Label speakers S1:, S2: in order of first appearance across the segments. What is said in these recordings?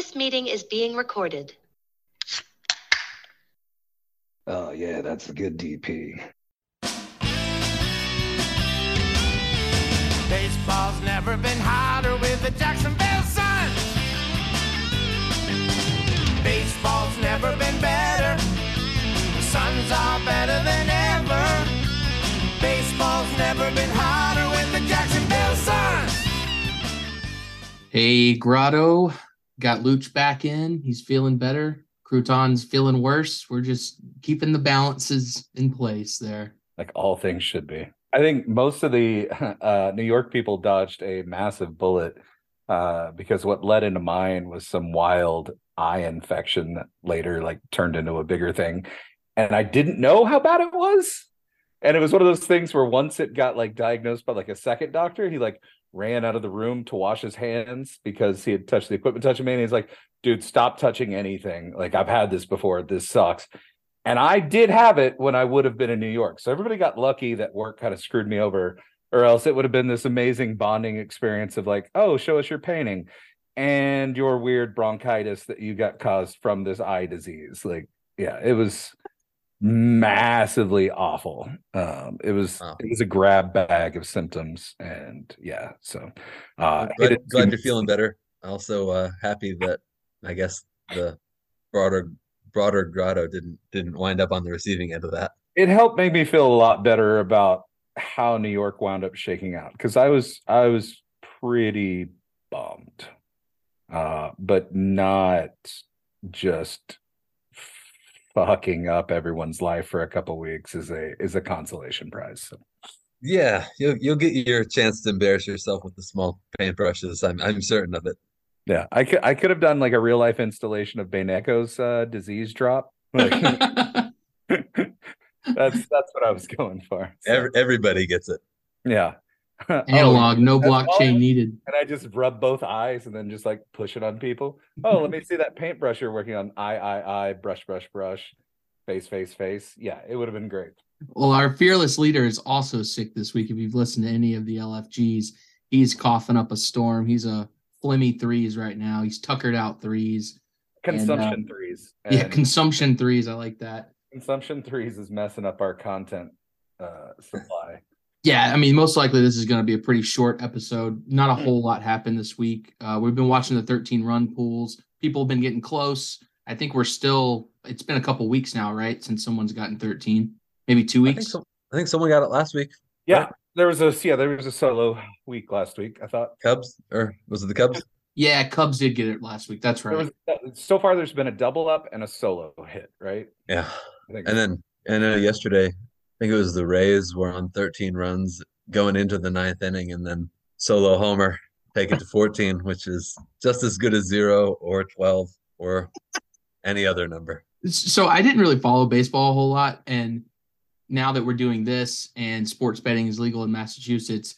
S1: This meeting is being recorded.
S2: Oh yeah, that's a good DP.
S3: Baseball's never been hotter with the Jacksonville Suns. Baseball's never been better. The Suns are better than ever. Baseball's never been hotter with the Jacksonville Suns.
S4: Hey, Grotto got Luch back in. He's feeling better. Crouton's feeling worse. We're just keeping the balances in place there.
S2: Like all things should be. I think most of the uh, New York people dodged a massive bullet uh, because what led into mine was some wild eye infection that later like turned into a bigger thing, and I didn't know how bad it was. And it was one of those things where once it got like diagnosed by like a second doctor, he like ran out of the room to wash his hands because he had touched the equipment touching me. And he's like, dude, stop touching anything. Like, I've had this before. This sucks. And I did have it when I would have been in New York. So everybody got lucky that work kind of screwed me over, or else it would have been this amazing bonding experience of like, oh, show us your painting and your weird bronchitis that you got caused from this eye disease. Like, yeah, it was massively awful. Um, it was
S5: Wow.
S2: it was a grab bag of symptoms, and yeah, so uh,
S5: glad,
S2: it-
S5: glad you're feeling better. Also uh, happy that I guess the broader broader grotto didn't didn't wind up on the receiving end of that.
S2: it helped make me feel a lot better about how New York wound up shaking out because I was I was pretty bummed, uh, but not just fucking up everyone's life for a couple weeks is a is a consolation prize. So.
S5: Yeah, you'll you'll get your chance to embarrass yourself with the small paintbrushes. I'm I'm certain of it.
S2: Yeah, I could I could have done like a real life installation of Baneco's uh, disease drop. Like, that's that's what I was going for. So,
S5: Every, everybody gets it.
S2: yeah. Oh,
S4: Analog, no blockchain needed.
S2: And I just rub both eyes and then just like push it on people. Oh, let me see that paintbrush you're working on. Eye, eye, eye, brush, brush, brush, face, face, face. Yeah, it would have been great.
S4: Well, our fearless leader is also sick this week. If you've listened to any of the LFGs, he's coughing up a storm. He's a flimmy threes right now. He's tuckered out threes. And, uh,
S2: Consumption threes.
S4: Yeah, consumption threes. I like that.
S2: consumption threes is messing up our content uh supply.
S4: Yeah, I mean, most likely this is going to be a pretty short episode. Not a whole lot happened this week. Uh, we've been watching the 13 run pools. People have been getting close. I think we're still. It's been a couple weeks now, right, since someone's gotten 13, maybe two
S5: I think
S4: weeks.
S5: so, I think someone got it last week.
S2: Yeah,
S5: Right.
S2: there was a yeah, there was a solo week last week. I thought
S5: Cubs or was it the Cubs?
S4: Yeah, Cubs did get it last week. That's right.
S2: was so far there's been a double up and a solo hit, right?
S5: Yeah. And then and then yesterday, I think it was the Rays were on 13 runs going into the ninth inning, and then solo homer take it to 14, which is just as good as zero or 12 or any other number.
S4: so I didn't really follow baseball a whole lot, and now that we're doing this and sports betting is legal in Massachusetts,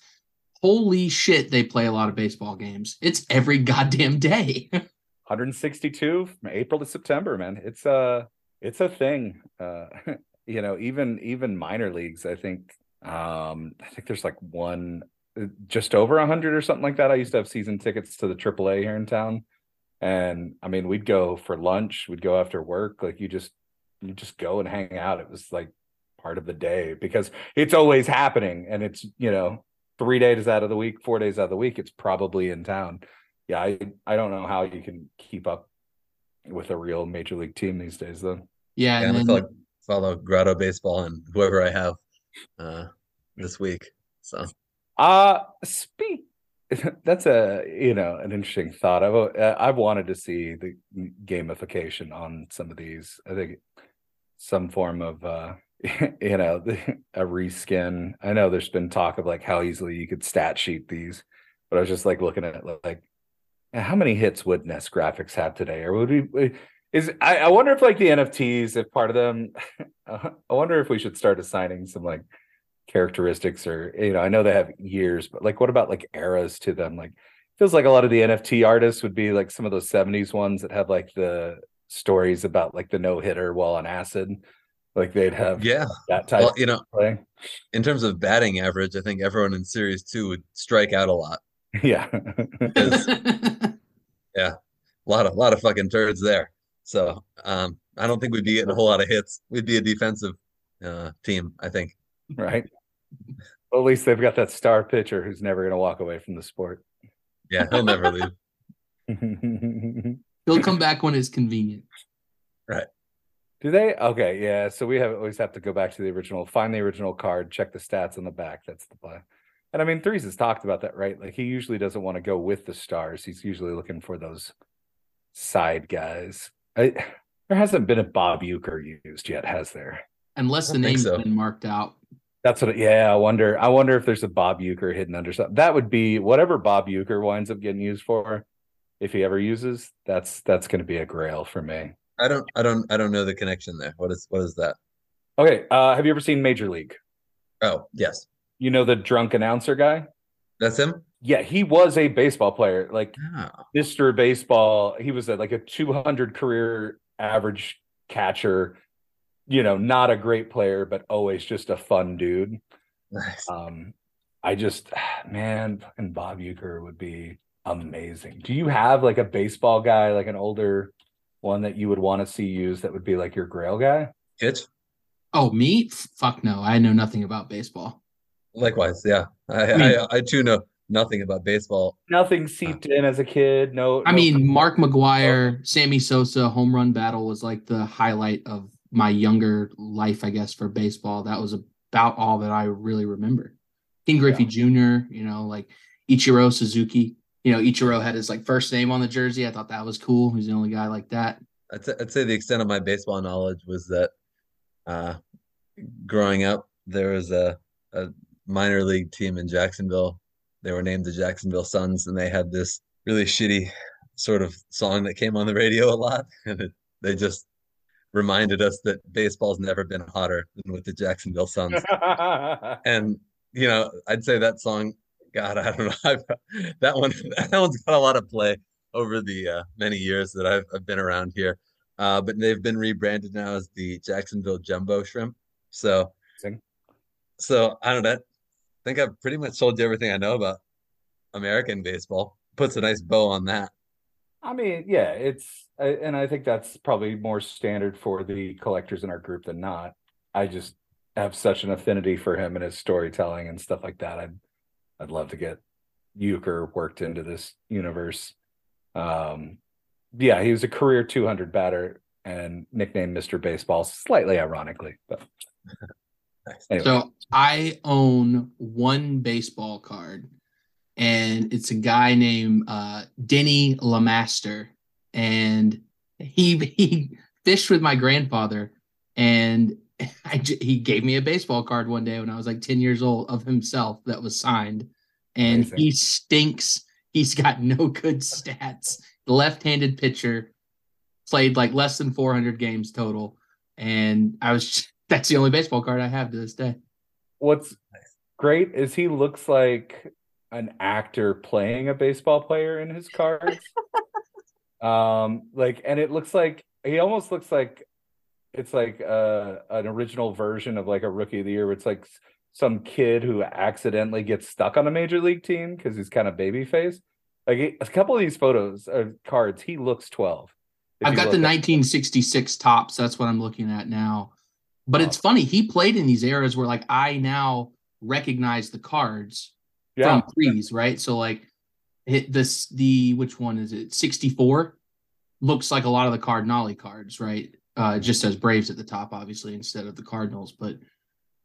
S4: holy shit, they play a lot of baseball games. It's every goddamn day.
S2: 162 from April to September, man. It's a it's a thing. Uh, you know, even even minor leagues. I think um, I think there's like one uh, just over 100 or something like that. I used to have season tickets to the AAA here in town, and I mean, we'd go for lunch. We'd go after work. Like you just you just go and hang out. It was like part of the day because it's always happening, and it's you know three days out of the week, four days out of the week, it's probably in town yeah, I I don't know how you can keep up with a real major league team these days, though.
S4: yeah,
S5: Yeah,
S4: and
S5: and I
S4: then,
S5: follow, follow Grotto Baseball and whoever I have uh, this week. So
S2: Uh speak. That's a you know an interesting thought. I've uh, I've wanted to see the gamification on some of these. I think some form of uh you know a reskin. I know there's been talk of like how easily you could stat sheet these, but I was just like looking at it like how many hits would Nest Graphics have today, or would we? Is I, I wonder if like the NFTs, if part of them, uh, I wonder if we should start assigning some like characteristics or you know, I know they have years, but like what about like eras to them? Like feels like a lot of the NFT artists would be like some of those 70s ones that have like the stories about like the no hitter while on acid. Like they'd have
S5: yeah,
S2: that type
S5: well,
S2: of
S5: you know,
S2: play.
S5: in terms of batting average, I think everyone in Series Two would strike out a lot.
S2: Yeah.
S5: yeah, a lot of a lot of fucking turds there. So um, I don't think we'd be getting a whole lot of hits. We'd be a defensive uh, team, I think.
S2: right? Well, at least they've got that star pitcher who's never going to walk away from the sport.
S5: Yeah, he'll never leave.
S4: He'll come back when it's convenient. Right.
S2: Do they? Okay, yeah. So we have always have to go back to the original, find the original card, check the stats on the back. That's the play. And I mean, Threes has talked about that, right? Like he usually doesn't want to go with the stars. He's usually looking for those side guys. I, there hasn't been a Bob Uecker used yet, has there?
S4: Unless the
S5: don't think
S4: name's
S5: so.
S4: been marked out.
S2: That's what. Yeah, I wonder. I wonder if there's a Bob Uecker hidden under something. That would be whatever Bob Uecker winds up getting used for, if he ever uses. That's that's going to be a grail for me.
S5: I don't I don't I don't know the connection there. What is what is that?
S2: Okay, uh, have you ever seen Major League?
S5: Oh, yes.
S2: You know the drunk announcer guy?
S5: That's him?
S2: Yeah, he was a baseball player, like
S5: Oh.
S2: Mr. Baseball. He was a, like a 200 career average catcher. You know, not a great player, but always just a fun dude.
S5: Nice.
S2: Um, I just, man, fucking Bob Uecker would be amazing. Do you have like a baseball guy, like an older one that you would want to see used that would be like your grail guy?
S5: Fitch?
S4: Oh, me? Fuck no. I know nothing about baseball.
S5: Likewise, yeah. I,
S4: mean-
S5: I I too know nothing about baseball.
S2: Nothing seeped in as a kid. No,
S4: I
S2: no-
S4: mean, Mark McGwire, Sammy Sosa home run battle was like the highlight of my younger life, I guess, for baseball. That was about all that I really remember. Ken Griffey Jr., you know, like Ichiro Suzuki. You know, Ichiro had his like first name on the jersey. I thought that was cool. He's the only guy like that.
S5: I'd say, I'd say the extent of my baseball knowledge was that uh, growing up, there was a, a minor league team in Jacksonville. They were named the Jacksonville Suns, and they had this really shitty sort of song that came on the radio a lot. And it, they just reminded us that baseball's never been hotter than with the Jacksonville Suns. and you know, I'd say that song, God, I don't know, I've, that one, that one's got a lot of play over the uh, many years that I've, I've been around here. Uh, but they've been rebranded now as the Jacksonville Jumbo Shrimp. So, so I don't know. I think I've pretty much told you everything I know about American baseball. Puts a nice bow on that.
S2: I mean, yeah, it's, and I think that's probably more standard for the collectors in our group than not. I just have such an affinity for him and his storytelling and stuff like that. I'd, I'd love to get Uecker worked into this universe. Um, yeah, he was a career 200 batter and nicknamed Mr. Baseball, slightly ironically, but. Anyway.
S4: So I own one baseball card, and it's a guy named uh, Denny Lemaster, and he he fished with my grandfather, and I he gave me a baseball card one day when I was like ten years old of himself that was signed, and
S2: Amazing.
S4: he stinks. He's got no good stats. Left-handed pitcher, played like less than 400 games total, and I was that's the only baseball card I have to this day.
S2: what's great is he looks like an actor playing a baseball player in his cards. um, like, and it looks like he almost looks like it's like uh an original version of like a rookie of the year where it's like some kid who accidentally gets stuck on a major league team because he's kind of baby face. Like a couple of these photos of cards, he looks 12.
S4: I've got the 1966 Topps. That's what I'm looking at now. But
S2: Oh.
S4: it's funny. He played in these eras where like I now recognize the cards
S2: Yeah.
S4: from threes, right? So like hit this the which one is it? 64 looks like a lot of the Cardinale cards, right? Uh, just says Braves at the top, obviously, instead of the Cardinals. But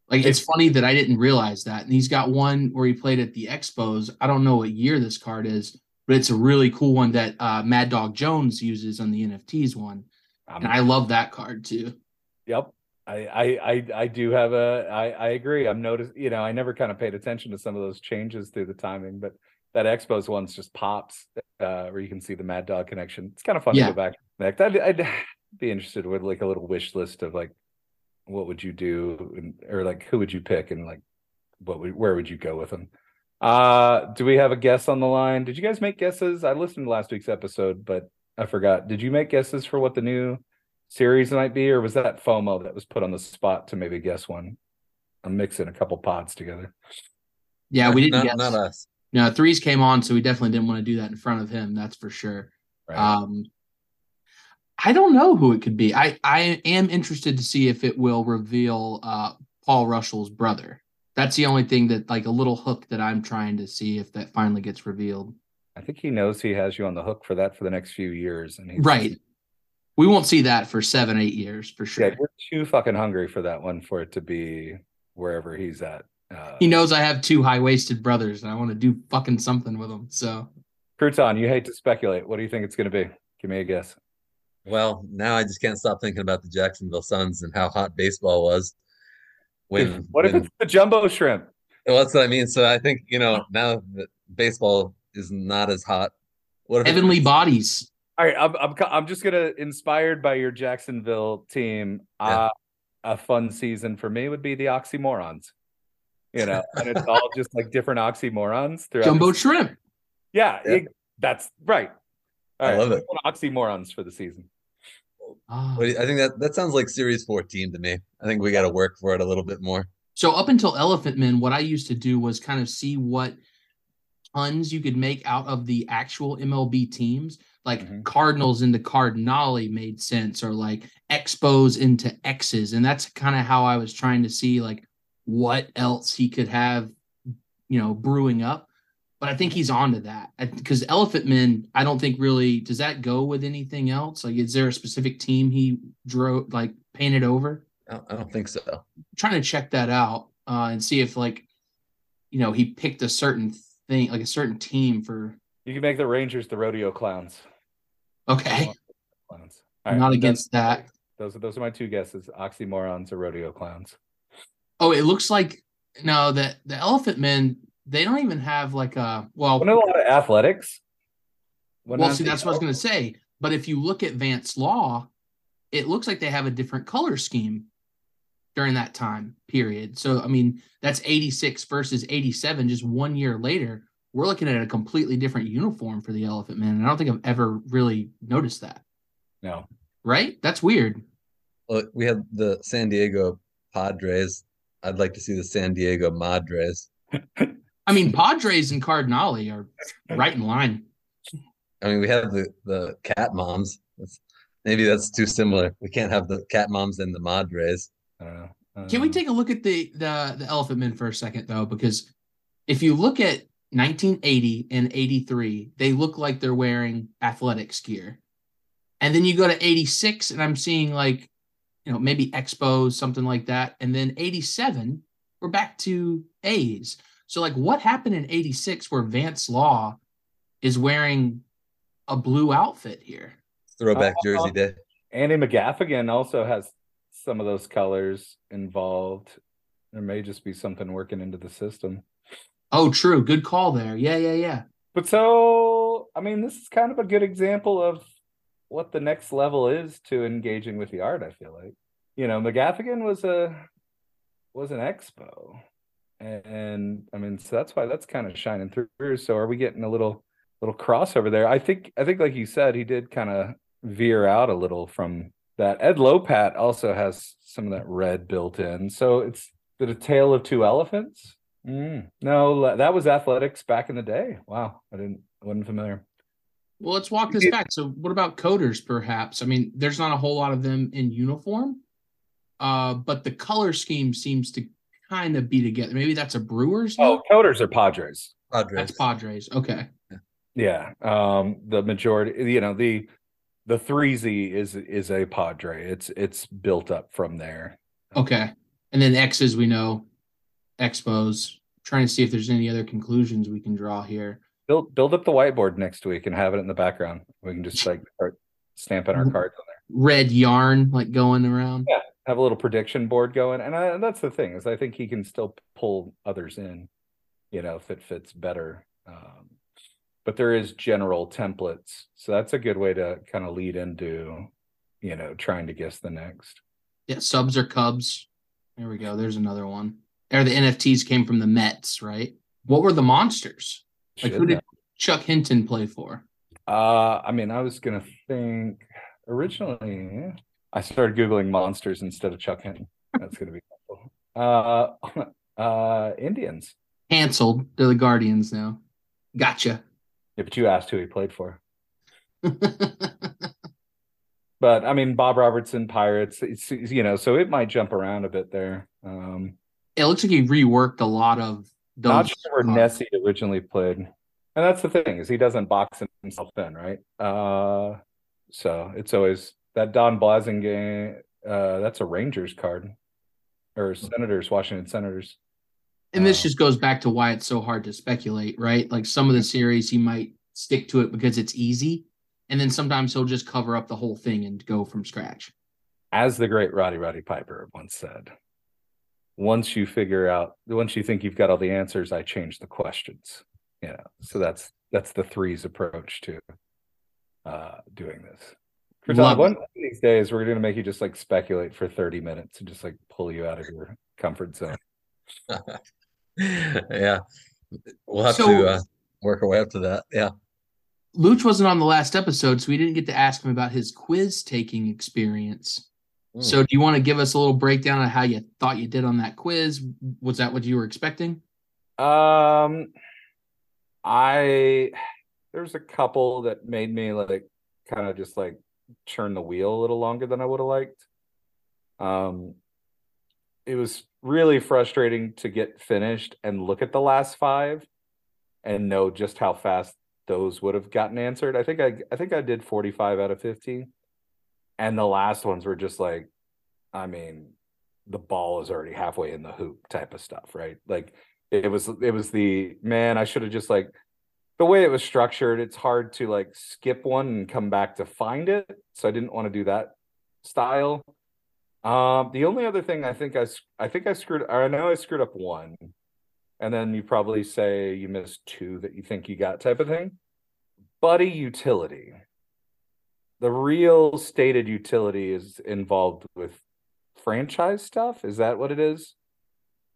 S4: like it's funny that I didn't realize that. And he's got one where he played at the Expos. I don't know what year this card is, but it's a really cool one that uh, Mad Dog Jones uses on the NFTs one.
S2: I'm-
S4: And I love that card too.
S2: Yep. I, I I I do have a I I agree. I'm noticed, you know, I never kind of paid attention to some of those changes through the timing, but that Expos one's just pops uh where you can see the Mad Dog connection. It's kind of fun
S4: Yeah.
S2: to go back and connect. I'd, I'd be interested with like a little wish list of like what would you do and, or like who would you pick and like what would where would you go with them? Uh do we have a guess on the line? Did you guys make guesses? I listened to last week's episode, but I forgot. Did you make guesses for what the new series might be, or was that FOMO that was put on the spot to maybe guess one? I'm mixing a couple pods together.
S4: Yeah, we didn't
S5: not,
S4: guess.
S5: not us.
S4: No, threes came on, so we definitely didn't want to do that in front of him. That's for sure.
S2: Right.
S4: Um, I don't know who it could be. I I am interested to see if it will reveal uh, Paul Russell's brother. That's the only thing that like a little hook that I'm trying to see if that finally gets revealed.
S2: I think he knows he has you on the hook for that for the next few years, and he's
S4: Right. We won't see that for seven, eight years for sure.
S2: Yeah,
S4: sure.
S2: you're too fucking hungry for that one for it to be wherever he's at. Uh,
S4: He knows I have two high waisted brothers and I want to do fucking something with them. So
S2: Crouton, you hate to speculate. What do you think it's going to be? Give me a guess.
S5: Well, now I just can't stop thinking about the Jacksonville Suns and how hot baseball was. When
S2: what if
S5: when-
S2: it's the jumbo shrimp?
S5: well, that's what I mean. So I think you know now that baseball is not as hot. What if
S4: heavenly bodies.
S2: All right, I'm I'm I'm just gonna inspired by your Jacksonville team. Uh, a fun season for me would be the oxymorons. You know, and it's all just like different oxymorons throughout.
S4: Jumbo
S2: season.
S4: shrimp.
S2: Yeah,
S5: Yeah.
S2: it- that's right. All
S5: I
S2: right,
S5: love it.
S2: Oxymorons for the season.
S5: What do you- I think that that sounds like Series 14 to me. I think we got to work for it a little bit more.
S4: So up until Elephant Men, what I used to do was kind of see what tons you could make out of the actual MLB teams. Like
S2: Mhm.
S4: Cardinals into Cardinale made sense, or like Expos into X's, and that's kind of how I was trying to see like what else he could have, you know, brewing up. But I think he's onto that because Elephant Men, I don't think really does that go with anything else. Like, is there a specific team he drew like painted over?
S5: I don't, I don't think so.
S4: trying to check that out uh, and see if like you know he picked a certain thing like a certain team for
S2: You can make the Rangers the rodeo clowns.
S4: Okay.
S2: Clowns.
S4: I'm not against that.
S2: Those are those are my two guesses: oxymorons or rodeo clowns.
S4: oh it looks like no that the elephant men they don't even have like a well
S2: Wasn't it a lot of athletics? Wasn't
S4: well see that's what i was going to say. But if you look at vance law it looks like they have a different color scheme during that time period. So i mean that's 86 versus 87 just one year later we're looking at a completely different uniform for the elephant man and i don't think i've ever really noticed that
S2: No.
S4: right that's weird
S5: Well, we have the San Diego Padres. I'd like to see the San Diego Madres.
S4: i mean padres and cardinale are right in line
S5: I mean, we have the the cat moms. That's, maybe that's too similar. We can't have the cat moms and the Madres.
S2: I don't know.
S4: Can we
S2: um,
S4: take a look at the the the Elephant Men for a second though? Because if you look at 1980 and 83, they look like they're wearing athletics gear. And then you go to 86 and I'm seeing like, you know, maybe Expos, something like that. And then 87, we're back to A's. So like what happened in 86 where Vance Law is wearing a blue outfit here?
S5: Throwback
S2: Uh,
S5: Jersey Day.
S2: Andy McGaffigan also has some of those colors involved. There may just be something working into the system.
S4: Oh, true. Good call there. Yeah, yeah, yeah.
S2: But so, I mean, this is kind of a good example of what the next level is to engaging with the art, I feel like. You know, McGaffigan was a was an expo. And I mean, so that's why that's kind of shining through. So are we getting a little little crossover there? I think I think like you said, he did kind of veer out a little from that. Ed Lopat also has some of that red built in. So it's a tale of two elephants? Mm, no, that was athletics back in the day. Wow, I didn't wasn't familiar.
S4: Well, let's walk this
S2: Yeah.
S4: back. So, what about coders, perhaps? I mean, there's not a whole lot of them in uniform, uh, but the color scheme seems to kind of be together. Maybe that's a Brewers.
S2: Oh,
S4: look?
S2: coders are Padres.
S5: Padres.
S4: that's Padres. Okay.
S2: Yeah, um, the majority, you know, the the three Z is is a Padre. It's it's built up from there.
S4: Okay. And then X's, we know, Expos. Trying to see if there's any other conclusions we can draw here.
S2: Build build up the whiteboard next week and have it in the background. We can just like start stamping our
S4: Mhm.
S2: cards on there.
S4: Red yarn like going around.
S2: Yeah. Have a little prediction board going, and, I, and that's the thing is I think he can still pull others in, you know, if it fits better. Um, but there is general templates, so that's a good way to kind of lead into, you know, trying to guess the next.
S4: Yeah. Subs or Cubs. There we go. There's another one. Or the NFTs came from the Mets, right? What were the monsters? Like who
S2: Should
S4: did Chuck Hinton play for?
S2: Uh, I mean, I was gonna think originally. I started googling monsters instead of Chuck Hinton. That's gonna be helpful. Uh, uh, Indians.
S4: Canceled. They're the Guardians now. Gotcha.
S2: Yeah, but you asked who he played for. But I mean, Bob Robertson, Pirates, it's, you know, so it might jump around a bit there. Um,
S4: it looks like he reworked a lot of those.
S2: not sure where Nessie originally played, and that's the thing is he doesn't box himself in, right? Uh, so it's always that Don Blasingame. Uh, that's a Rangers card, or Senators, Washington Senators.
S4: And this
S2: Uh,
S4: just goes back to why it's so hard to speculate, right? Like some of the series, he might stick to it because it's easy. And then sometimes he'll just cover up the whole thing and go from scratch.
S2: as the great Roddy Roddy Piper once said, once you figure out, once you think you've got all the answers, I change the questions. You know, so that's that's the threes approach to uh doing this. Crouton,
S4: Love
S2: one of these days we're gonna make you just like speculate for 30 minutes and just like pull you out of your comfort zone.
S5: yeah, we'll have
S4: So-
S5: to uh, work our way up to that. Yeah.
S4: Luch wasn't on the last episode, so we didn't get to ask him about his quiz taking experience.
S5: Hmm.
S4: So, do you want to give us a little breakdown of how you thought you did on that quiz? Was that what you were expecting?
S2: Um, I there's a couple that made me like kind of just like churn the wheel a little longer than I would have liked. Um, it was really frustrating to get finished and look at the last five and know just how fast those would have gotten answered. I think I I think I did 45 out of 50. And the last ones were just like, I mean, the ball is already halfway in the hoop type of stuff, right? Like it was it was the man, I should have just like the way it was structured, it's hard to like skip one and come back to find it. So I didn't want to do that style. Um, the only other thing I think i i think I screwed or I know I screwed up one, and then you probably say you missed two that you think you got type of thing. Buddy utility. The real stated utility is involved with franchise stuff. Is that what it is?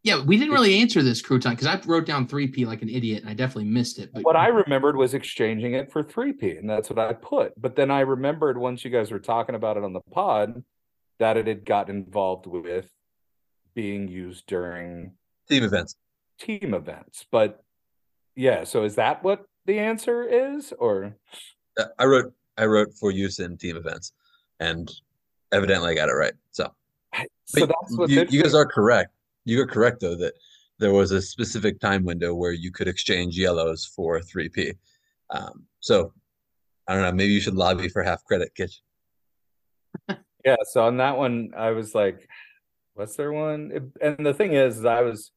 S4: Yeah, we didn't really answer this crouton because I wrote down 3P like an idiot and I definitely missed it. But
S2: what I remembered was exchanging it for 3P, and that's what I put. But then I remembered once you guys were talking about it on the pod that it had got involved with being used during
S5: Team events.
S2: team events. But yeah, so is that what the answer is? Or
S5: Uh, I wrote I wrote for use in team events, and evidently I got it right. So,
S2: so that's what
S5: you, you guys are correct. You are correct though that there was a specific time window where you could exchange yellows for 3P. Um, so I don't know. Maybe you should lobby for half credit, Kitch.
S2: Yeah, so on that one, I was like, what's there one? And the thing is, I was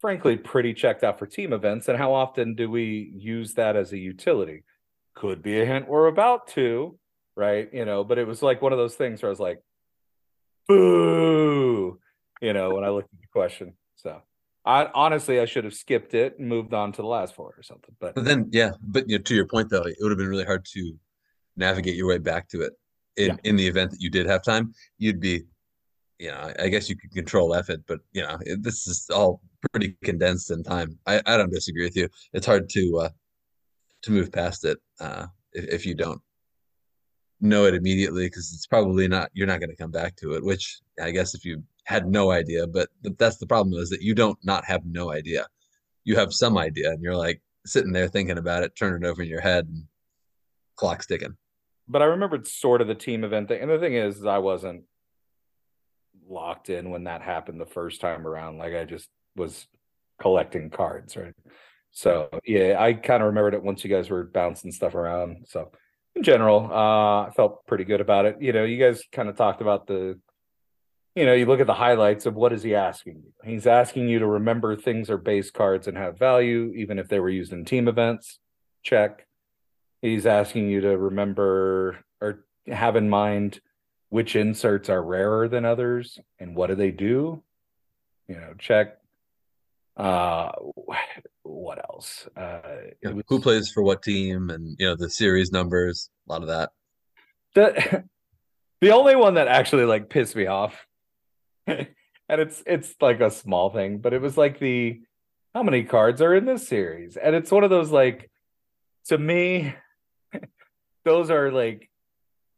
S2: frankly pretty checked out for team events. And how often do we use that as a utility? Could be a hint we're about to, right? You know, but it was like one of those things where I was like, boo, you know, when I looked at the question. So I honestly, I should have skipped it and moved on to the last four or something. But
S5: But then, yeah, but you know, to your point though, it would have been really hard to navigate your way back to it in
S2: Yeah.
S5: in the event that you did have time. You'd be, you know, I guess you could control F it, but you know, it, this is all pretty condensed in time. I I don't disagree with you. It's hard to uh to move past it uh if if you don't know it immediately because it's probably not you're not going to come back to it. Which I guess if you had no idea, but th- that's the problem is that you don't not have no idea. You have some idea, and you're like sitting there thinking about it, turning it over in your head, and clock's ticking.
S2: but I remembered sort of the team event thing. And the thing is, I wasn't locked in when that happened the first time around. Like I just was collecting cards, right? So yeah, I kind of remembered it once you guys were bouncing stuff around. So in general, uh, I felt pretty good about it. You know, you guys kind of talked about the, you know, you look at the highlights of what is he asking you? He's asking you to remember things are base cards and have value, even if they were used in team events. Check. He's asking you to remember or have in mind which inserts are rarer than others and what do they do? You know, check. Uh, what else? Uh,
S5: know,
S2: was-
S5: who plays for what team, and you know the series numbers, a lot of that.
S2: the the only one that actually like pissed me off and it's it's like a small thing but it was like the how many cards are in this series and it's one of those like to me those are like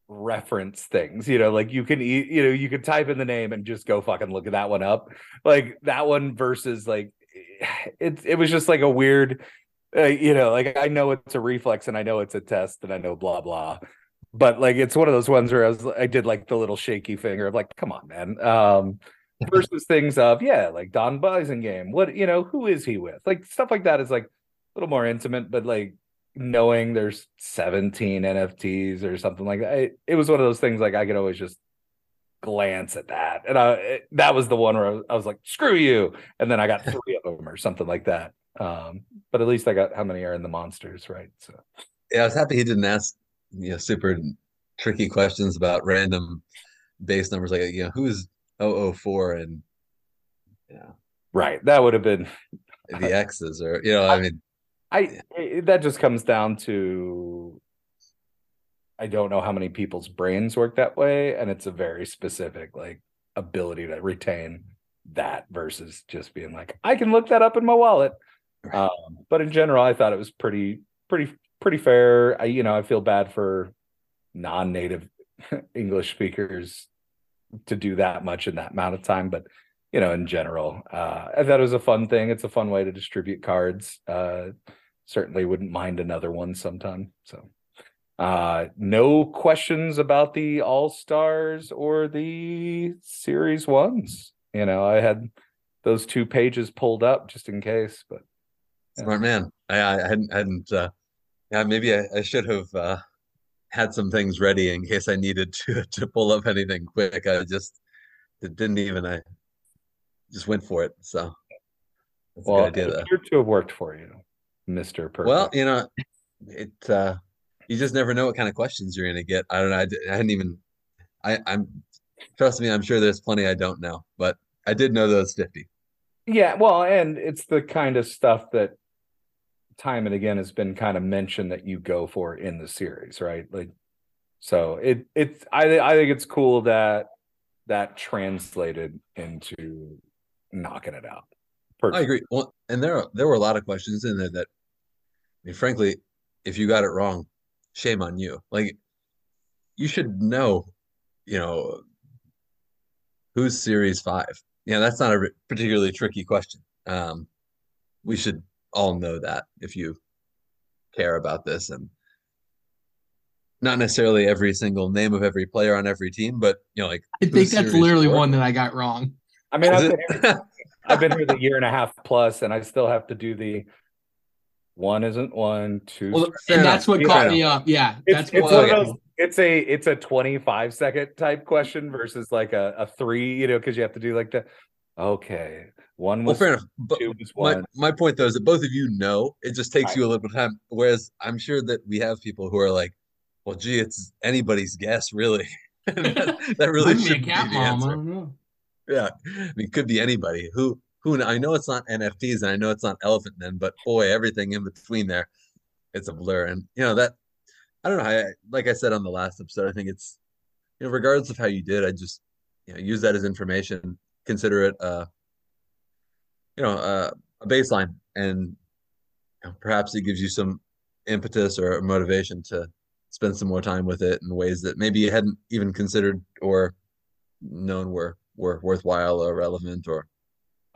S2: reference things you know like you can you know you could type in the name and just go fucking look at that one up like that one versus like it it was just like a weird Uh, you know, like I know it's a reflex and I know it's a test and I know blah blah. But like it's one of those ones where I was I did like the little shaky finger of like, come on, man. Um versus things of yeah, like Don game. What you know, who is he with? Like stuff like that is like a little more intimate, but like knowing there's 17 NFTs or something like that. It, it was one of those things like I could always just glance at that. And I it, that was the one where I was like, screw you. And then I got three or something like that. Um, but at least I got how many are in the monsters, right? So
S5: yeah, I was happy he didn't ask you know super tricky questions about random base numbers like you know who's 004 and yeah
S2: right that would have been
S5: the x's or you know i, I mean
S2: I that just comes down to I don't know how many people's brains work that way, and it's a very specific like ability to retain that versus just being like I can look that up in my wallet. Um, but in general, I thought it was pretty pretty pretty fair. I you know I feel bad for non-native English speakers to do that much in that amount of time, but you know, in general, uh, I thought it was a fun thing. It's a fun way to distribute cards. Uh, certainly wouldn't mind another one sometime. So, uh, no questions about the All Stars or the Series ones. You know, I had those two pages pulled up just in case, but
S5: yeah. smart man. I, I hadn't, hadn't, uh, yeah, maybe I, I should have, uh, had some things ready in case I needed to to pull up anything quick. I just it didn't even I just went for it. So
S2: well, it appeared to have worked for you, Mister.
S5: Well, you know, it uh you just never know what kind of questions you're gonna get. I don't know. I, I hadn't even. I I'm trust me. I'm sure there's plenty I don't know, but I did know those fifty.
S2: Yeah, well, and it's the kind of stuff that time and again has been kind of mentioned that you go for in the series, right? Like, so it it's I I think it's cool that that translated into knocking it out.
S5: I agree. Well, and there are there were a lot of questions in there that, I mean, frankly, if you got it wrong, shame on you. Like, you should know, you know, who's Series Five. Yeah, that's not a particularly tricky question. Um, we should all know that if you care about this and not necessarily every single name of every player on every team, but you know, like
S4: I think that's literally four? one that I got wrong.
S2: I mean, I've been, here, I've been, here, the year and a half plus, and I still have to do the one isn't one, two.
S4: Well, and that's what caught me up. Yeah,
S2: it's,
S4: that's
S2: it's one of those. It's a it's a twenty five second type question versus like a, a three, you know, because you have to do like the okay, one was well, fair enough. But
S5: my, my point though is that both of you know it just takes right. you a little bit of time. Whereas I'm sure that we have people who are like, well, gee, it's anybody's guess, really. that, that, really should be the answer. Yeah, I mean, could be anybody who who I know it's not NFTs and I know it's not Elephant Men, but boy, everything in between there, it's a blur. And you know that I don't know. I, like I said on the last episode, I think it's you know, regardless of how you did, I just you know use that as information consider it uh you know uh, a baseline and you know, perhaps it gives you some impetus or motivation to spend some more time with it in ways that maybe you hadn't even considered or known were were worthwhile or relevant or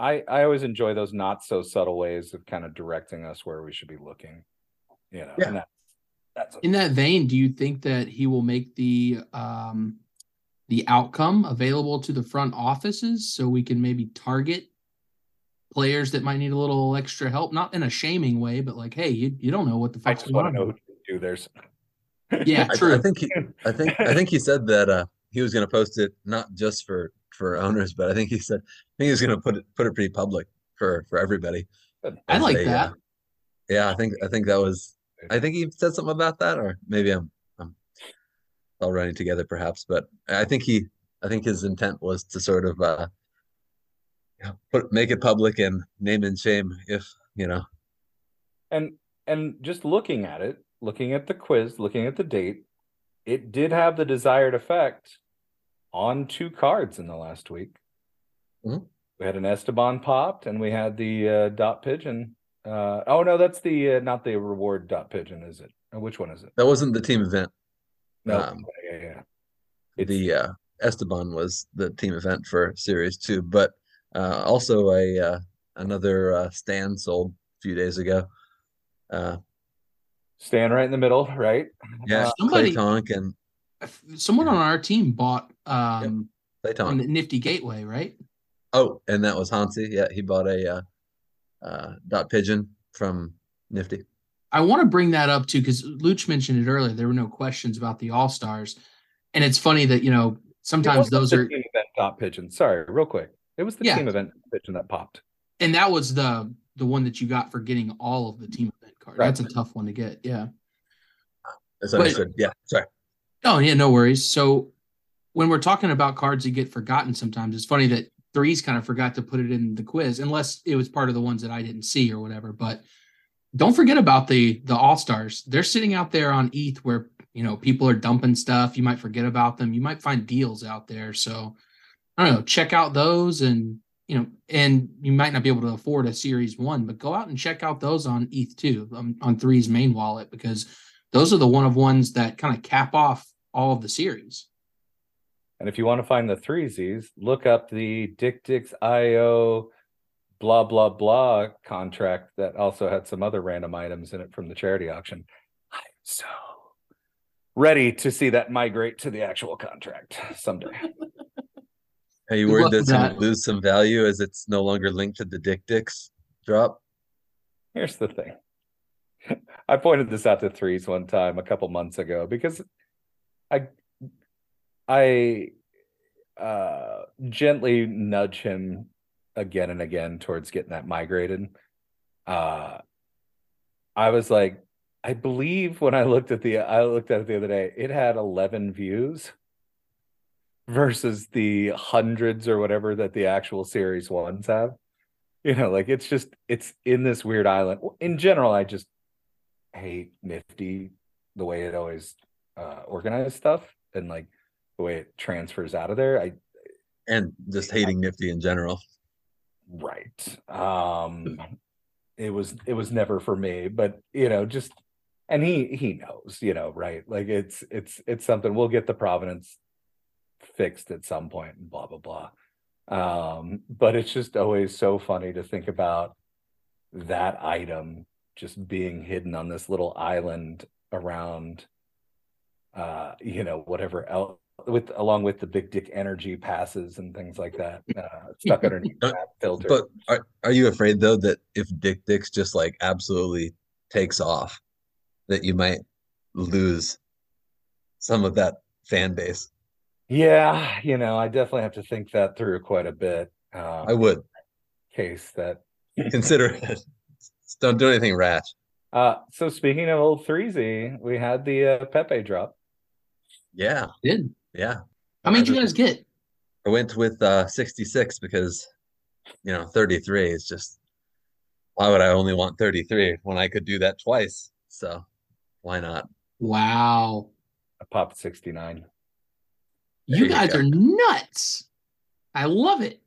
S2: I I always enjoy those not so subtle ways of kind of directing us where we should be looking. You know,
S5: yeah. That,
S4: that's in that vein, do you think that he will make the um the outcome available to the front offices so we can maybe target players that might need a little extra help, not in a shaming way, but like, hey, you, you don't know what the fuck. I
S2: just want to know who to do theirs.
S4: yeah, true.
S5: I, I, think he, I think I think he said that uh, he was going to post it not just for for owners, but I think he said I think he's going to put it put it pretty public for for everybody.
S4: I like a, that. Uh,
S5: yeah, I think I think that was. I think he said something about that, or maybe I'm all running together perhaps but i think he i think his intent was to sort of uh put make it public and name and shame if you know
S2: and and just looking at it looking at the quiz looking at the date it did have the desired effect on two cards in the last week mm-hmm. we had an esteban popped and we had the uh, dot pigeon uh oh no that's the uh, not the reward dot pigeon is it which one is it
S5: that wasn't the team event
S2: no, um, yeah, yeah.
S5: The uh, Esteban was the team event for Series Two, but uh, also a uh, another uh, stand sold a few days ago. Uh,
S2: Stand right in the middle, right?
S5: yeah,
S2: Uh,
S4: Somebody-
S5: Clay Tonk and
S4: Someone on our team bought um
S5: Clay
S4: on the Nifty Gateway, right?
S5: Oh, and that was Hansi. Yeah, he bought a uh, uh, dot pigeon from Nifty.
S4: I want to bring that up too because Luch mentioned it earlier. There were no questions about the All Stars, and it's funny that you know sometimes
S2: wasn't
S4: those
S2: the
S4: are,
S2: team event top pigeon. Sorry, real quick. It was the
S4: Yeah.
S2: team event pigeon that popped.
S4: and that was the the one that you got for getting all of the team event cards.
S2: Right.
S4: That's a tough one to get. Yeah.
S5: That's
S4: But-
S5: understood. Yeah, sorry.
S4: Oh yeah, no worries. So when we're talking about cards that get forgotten, sometimes it's funny that threes kind of forgot to put it in the quiz, unless it was part of the ones that I didn't see or whatever. But don't forget about the the all stars. They're sitting out there on ETH where you know people are dumping stuff. You might forget about them. You might find deals out there. So I don't know. Check out those and you know, and you might not be able to afford a series one, but go out and check out those on ETH too, um, on Three's main wallet because those are the one of ones that kind of cap off all of the series.
S2: And if you want to find the three Z's, look up the Dick Dick's IO blah blah blah contract that also had some other random items in it from the charity auction. I'm so ready to see that migrate to the actual contract someday.
S5: Are you worried
S4: luck
S5: that
S4: with
S5: it's going to lose some value as it's no longer linked to the Dick Dicks drop?
S2: Here's the thing. I pointed this out to threes one time a couple months ago because I I uh gently nudge him again and again towards getting that migrated. Uh I was like, I believe when I looked at the I looked at it the other day, it had 11 views versus the hundreds or whatever that the actual series ones have you know like it's just it's in this weird island in general i just hate nifty the way it always uh organized stuff and like the way it transfers out of there i
S5: And just hating Nifty in general.
S2: right. Um it was it was never for me but you know just and he he knows you know right? Like it's it's it's something we'll get the provenance fixed at some point and blah blah blah. Um but it's just always so funny to think about that item just being hidden on this little island around uh you know whatever else with along with the big dick energy passes and things like that uh stuck underneath
S5: Uh,
S2: that filter
S5: But are, are you afraid though that if Dick Dicks just like absolutely takes off, that you might lose some of that fan base?
S2: Yeah, you know, I definitely have to think that through quite a bit. Um,
S5: I would
S2: case that.
S5: consider it. Just Don't do anything rash.
S2: Uh, so speaking of old threesy, we had the uh, Pepe drop.
S5: Yeah,
S4: Did
S5: yeah.
S4: how many did you guys get?
S5: I went with uh 66 because you know 33 is just why would I only want 33 when I could do that twice? So why not?
S4: Wow,
S2: I popped 69.
S4: you
S5: There you
S4: guys
S5: go.
S4: are nuts. I love it.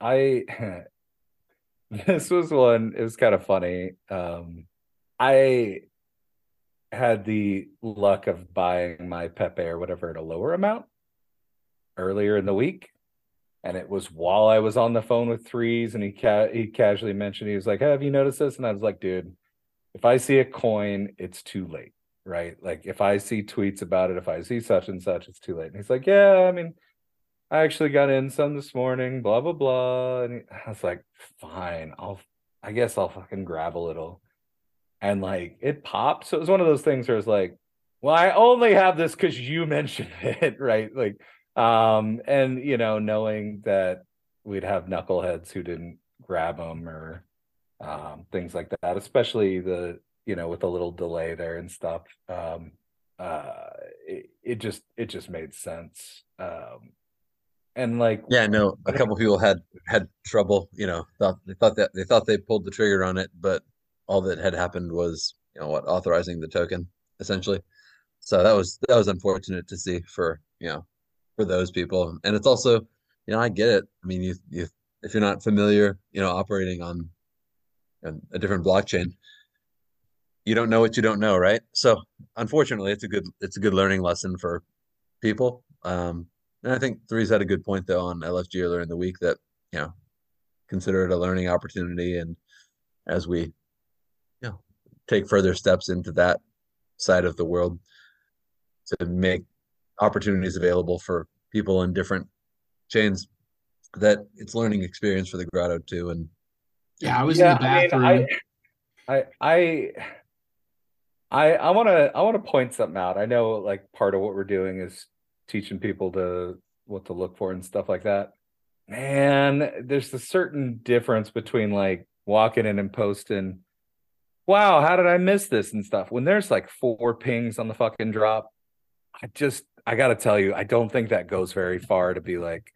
S2: I this was one, it was kind of funny. Um, I had the luck of buying my Pepe or whatever at a lower amount earlier in the week. And it was while I was on the phone with threes, and he ca- he casually mentioned he was like, hey, "Have you noticed this?" And I was like, "Dude, if I see a coin, it's too late, right? Like if I see tweets about it, if I see such and such, it's too late." And he's like, "Yeah, I mean, I actually got in some this morning, blah blah blah." And I was like, "Fine, I'll, I guess I'll fucking grab a little." And like it popped, so it was one of those things where it's like, "Well, I only have this because you mentioned it, right?" Like, um, and you know, knowing that we'd have knuckleheads who didn't grab them or um, things like that, especially the you know with a little delay there and stuff. Um, uh, it, it just it just made sense. Um, and like
S5: Yeah, no, a couple people had had trouble, you know, thought they thought that they thought they pulled the trigger on it, but all that had happened was, you know, what authorizing the token essentially. So that was that was unfortunate to see for, you know, for those people. And it's also, you know, I get it. I mean, you you if you're not familiar, you know, operating on a, a different blockchain, you don't know what you don't know, right? So unfortunately, it's a good it's a good learning lesson for people. Um, and I think Three's had a good point though on LFG earlier in the week that you know consider it a learning opportunity, and as we you know take further steps into that side of the world to make opportunities available for people in different chains that it's learning experience for the grotto too and
S4: Yeah, I was
S2: yeah,
S4: in the
S2: I mean,
S4: bathroom.
S2: I, I, I, I, I want to, I want to point something out. I know, like, part of what we're doing is teaching people to what to look for and stuff like that. Man, there's a certain difference between like walking in and posting, "Wow, how did I miss this?" and stuff. When there's like four pings on the fucking drop, I just, I gotta tell you, I don't think that goes very far to be like,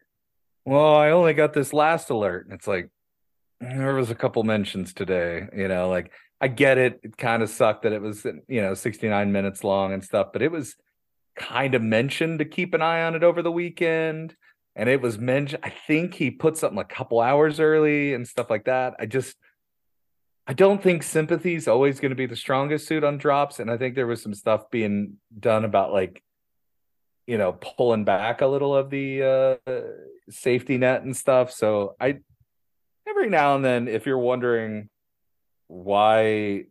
S2: "Well, I only got this last alert," and it's like. There was a couple mentions today, you know, like I get it. It kind of sucked that it was, you know, 69 minutes long and stuff, but it was kind of mentioned to keep an eye on it over the weekend. And it was mentioned, I think he put something a couple hours early and stuff like that. I just, I don't think sympathy is always going to be the strongest suit on drops. And I think there was some stuff being done about like, you know, pulling back a little of the uh, safety net and stuff. So I, every now and then, if you're wondering why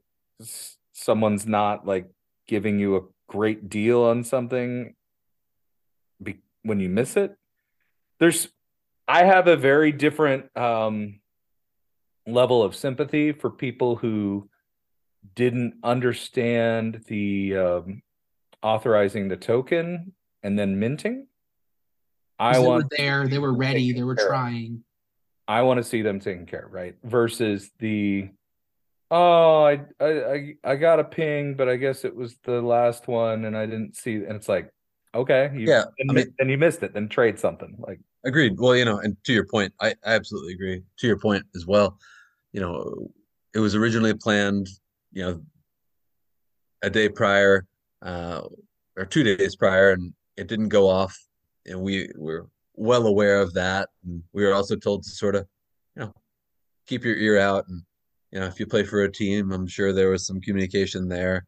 S2: someone's not like giving you a great deal on something be- when you miss it, there's, I have a very different um, level of sympathy for people who didn't understand the um, authorizing the token and then minting. I
S4: they were
S2: want
S4: there, they were ready, they were
S2: of.
S4: trying.
S2: I want to see them taken care of, right? Versus the oh, I I I, I got a ping, but I guess it was the last one and I didn't see and it's like, okay, you
S5: Yeah,
S2: then,
S5: I mean-
S2: then you missed it, then trade something. Like
S5: Agreed. Well, you know, and to your point, I, I absolutely agree. To your point as well, you know, it was originally planned, you know, a day prior, uh, or two days prior, and it didn't go off. And we were well aware of that. And we were also told to sort of, you know, keep your ear out. And, you know, if you play for a team, I'm sure there was some communication there.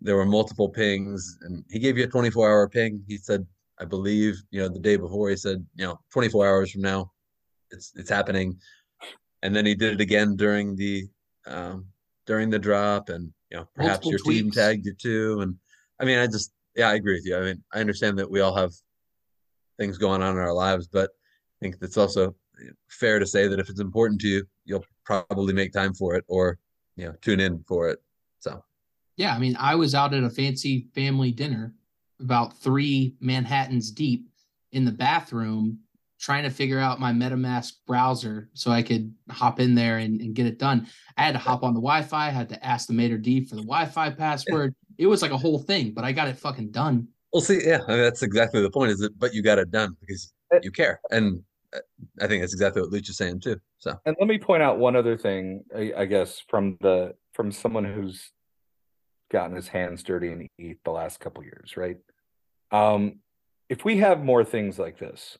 S5: There were multiple pings, and he gave you a 24 hour ping. He said, I believe, you know, the day before he said, you know, 24 hours from now, it's it's happening. And then he did it again during the um during the drop and you know, perhaps
S4: Multiple
S5: your team tagged you too. And I mean, I just yeah, I agree with you. I mean, I understand that we all have things going on in our lives, but I think it's also fair to say that if it's important to you, you'll probably make time for it or you know, tune in for it. So
S4: Yeah, I mean, I was out at a fancy family dinner about three Manhattans deep in the bathroom trying to figure out my MetaMask browser so I could hop in there and, and get it done. I had to hop on the Wi Fi, had to ask the maitre d for the Wi Fi password. It was like a whole thing, but I got it fucking done.
S5: We'll see. Yeah, I mean, that's exactly the point. Is that, but you got it done because you care, and I think that's exactly what Luch is saying too. So
S2: And let me point out one other thing, I, I guess, from the from someone who's gotten his hands dirty in ETH the last couple years, right? Um, if we have more things like this,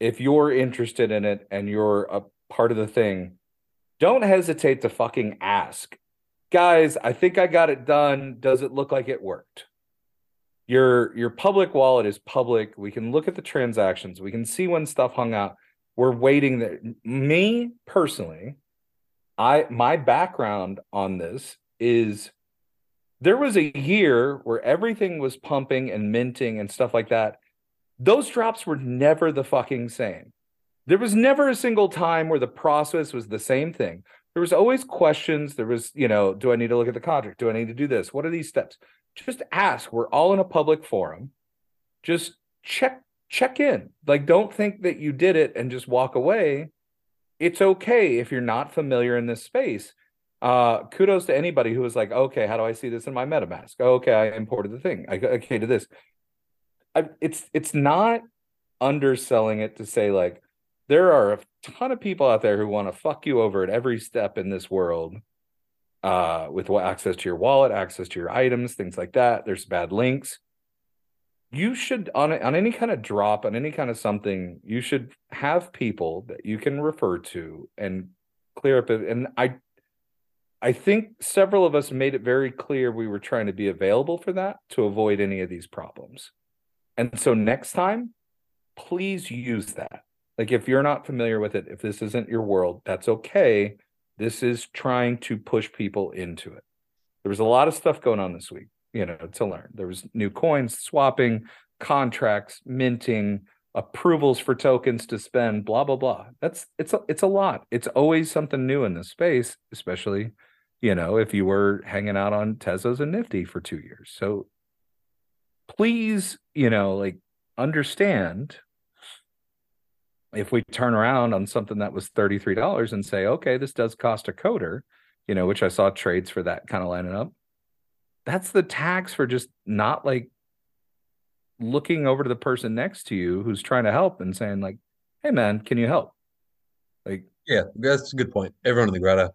S2: if you're interested in it and you're a part of the thing, don't hesitate to fucking ask. Guys, I think I got it done. Does it look like it worked? Your your public wallet is public. We can look at the transactions. We can see when stuff hung out we're waiting that me personally i my background on this is there was a year where everything was pumping and minting and stuff like that. Those drops were never the fucking same. There was never a single time where the process was the same thing. There was always questions. There was you know do i need to look at the contract? Do i need to do this? What are these steps just ask we're all in a public forum just check check in. Like, don't think that you did it and just walk away. It's okay if you're not familiar in this space. Uh, kudos to anybody who was like, okay, how do I see this in my MetaMask? Okay, I imported the thing. I okay to this. I, it's it's not underselling it to say like there are a ton of people out there who want to fuck you over at every step in this world uh with what access to your wallet access to your items things like that. There's bad links. You should on on any kind of drop on any kind of something you should have people that you can refer to and clear up and i i think several of us made it very clear we were trying to be available for that to avoid any of these problems. And so next time please use that. Like if you're not familiar with it if this isn't your world that's okay this is trying to push people into it there was a lot of stuff going on this week, you know, to learn. There was new coins, swapping, contracts, minting, approvals for tokens to spend, blah blah blah. That's it's a, it's a lot. It's always something new in this space, especially you know if you were hanging out on Tezos and Nifty for two years. So please, you know, like understand if we turn around on something that was $33 and say, okay, this does cost a coder, you know, which I saw trades for that kind of lining up. That's the tax for just not like looking over to the person next to you who's trying to help and saying, like, hey man, can you help? Like,
S5: Yeah, that's a good point. Everyone in the grotto,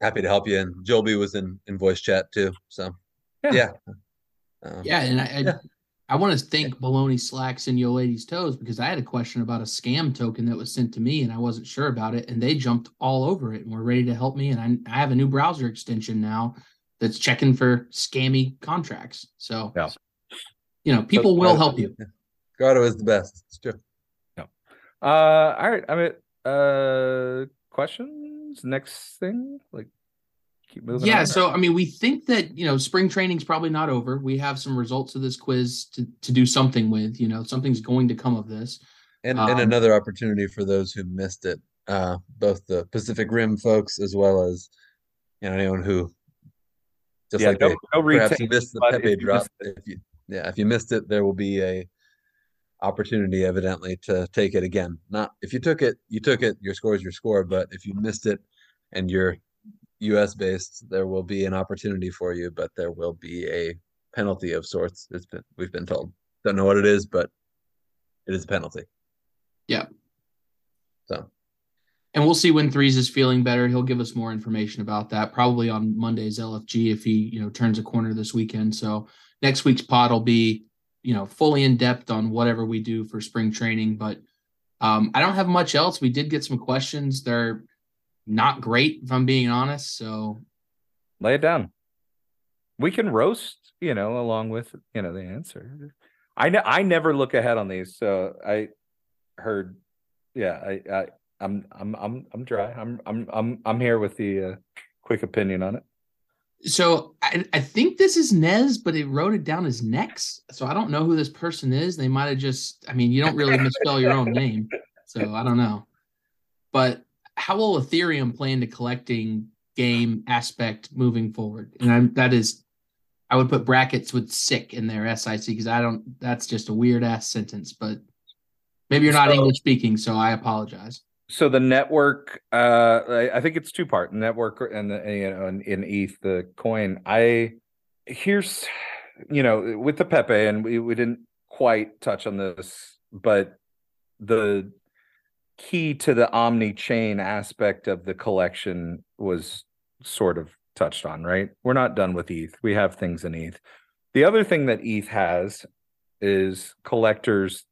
S5: happy to help you. And Joby was in in voice chat too. So
S2: Yeah.
S5: yeah, Um,
S4: Yeah, and I I,
S5: Yeah.
S4: I want to thank Baloney Slacks and Yo Ladies Toes because I had a question about a scam token that was sent to me and I wasn't sure about it, and they jumped all over it and were ready to help me. And I, I have a new browser extension now that's checking for scammy contracts. So,
S2: Yeah.
S4: you know, people will
S2: uh,
S4: help you.
S5: grotto is the best. It's true.
S2: uh, all right. I mean, uh, questions. Next thing, like, keep moving.
S4: Yeah,
S2: on,
S4: so I mean, we think that you know spring training's probably not over. We have some results of this quiz to to do something with. You know, something's going to come of this.
S5: And and
S4: Um,
S5: another opportunity for those who missed it, uh, both the Pacific Rim folks as well as you know anyone who just
S2: yeah,
S5: like
S2: no,
S5: they
S2: no
S5: perhaps
S2: retake,
S5: missed the
S2: but if
S5: Pepe
S2: you
S5: drop. If you yeah, if you missed it, there will be a opportunity evidently to take it again. Not if you took it, you took it, your score is your score, but if you missed it and you're US based, there will be an opportunity for you, but there will be a penalty of sorts. It's been we've been told. Don't know what it is, but it is a penalty.
S4: Yeah.
S5: So
S4: And we'll see when Threes is feeling better. He'll give us more information about that, probably on Monday's LFG if he, you know, turns a corner this weekend. So next week's pod will be, you know, fully in depth on whatever we do for spring training. But um, I don't have much else. We did get some questions. They're not great, if I'm being honest. So
S2: lay it down. We can roast, you know, along with you know the answer. I know I never look ahead on these, so I heard. Yeah, I, I I'm I'm I'm I'm dry. I'm I'm I'm I'm here with the uh, quick opinion on it.
S4: So I, I think this is Nez, but it wrote it down as Nex. So I don't know who this person is. They might have just, I mean, you don't really misspell your own name. So I don't know. But how will Ethereum play into collecting game aspect moving forward? And I'm, that is, I would put brackets with sick in there, SIC because I don't, that's just a weird ass sentence, but maybe you're not
S2: So-
S4: English speaking. So I apologize.
S2: So the network, uh, I, I think it's two part network and the you know in, in ETH the coin. I here's you know with the Pepe and we we didn't quite touch on this, but the key to the omni chain aspect of the collection was sort of touched on, right? We're not done with ETH. We have things in ETH. The other thing that ETH has is collectors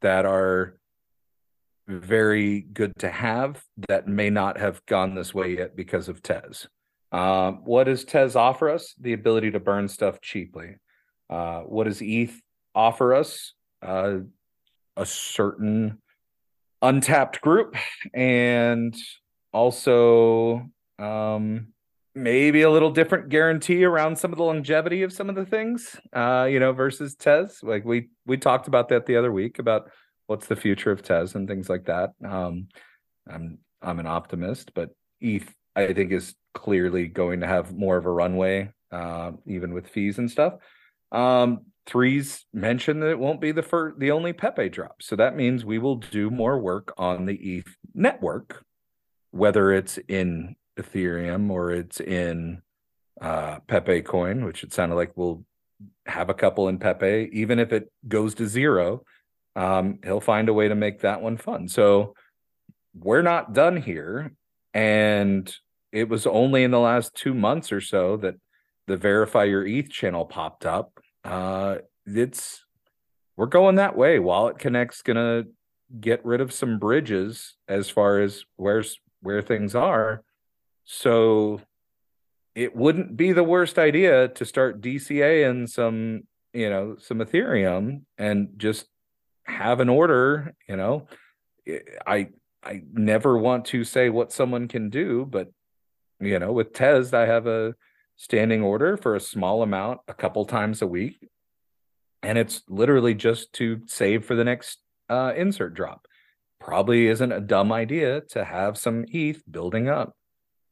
S2: that are very good to have that may not have gone this way yet because of Tez. Um, what does Tez offer us? The ability to burn stuff cheaply. Uh, what does ETH offer us? Uh, a certain untapped group and also um, maybe a little different guarantee around some of the longevity of some of the things uh, you know versus Tez. Like we we talked about that the other week about what's the future of Tez and things like that. Um, I'm I'm an optimist, but ETH I think is clearly going to have more of a runway, uh, even with fees and stuff. Um, Threes mentioned that it won't be the first, the only Pepe drop, so that means we will do more work on the ETH network, whether it's in Ethereum or it's in uh, Pepe coin, which it sounded like we'll have a couple in Pepe, even if it goes to zero um, he'll find a way to make that one fun. So we're not done here. And it was only in the last two months or so that the verify your ETH channel popped up. Uh, it's we're going that way. Wallet Connect's gonna get rid of some bridges as far as where's where things are. So it wouldn't be the worst idea to start DCA and some, you know, some Ethereum and just have an order you know i i never want to say what someone can do but you know with tez i have a standing order for a small amount a couple times a week. And it's literally just to save for the next uh, insert drop. Probably isn't a dumb idea to have some ETH building up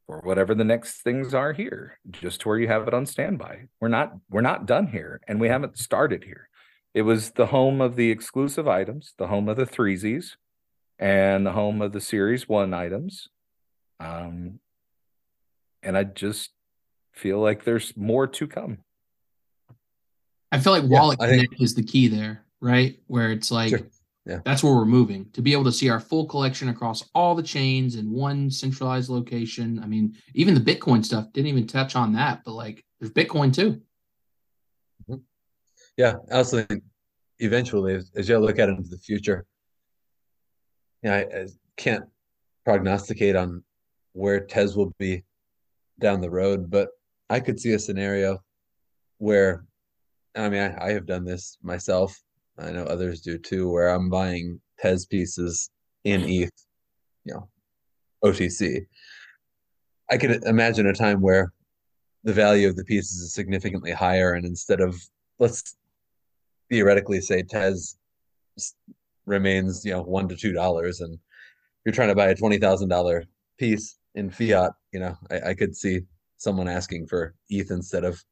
S2: for whatever the next things are here, just to where you have it on standby. We're not we're not done here, and we haven't started here. It was the home of the exclusive items, the home of the threesies, and the home of the series one items. Um, and I just feel like there's more to come.
S4: I feel like
S5: Yeah,
S4: Wallet
S5: I think-
S4: is the key there, right? Where it's like
S5: Sure. Yeah.
S4: that's where we're moving to be able to see our full collection across all the chains in one centralized location. I mean, even the Bitcoin stuff didn't even touch on that, but like there's Bitcoin too. Mm-hmm.
S5: Yeah, I also think eventually, as, as you look at into the future, yeah, I, I can't prognosticate on where Tez will be down the road, but I could see a scenario where, I mean, I, I have done this myself. I know others do too, where I'm buying Tez pieces in ETH, you know, OTC. I could imagine a time where the value of the pieces is significantly higher, and instead of let's theoretically say Tez remains, you know, one to two dollars, and you're trying to buy a twenty thousand dollar piece in fiat, you know, I, I could see someone asking for ETH instead of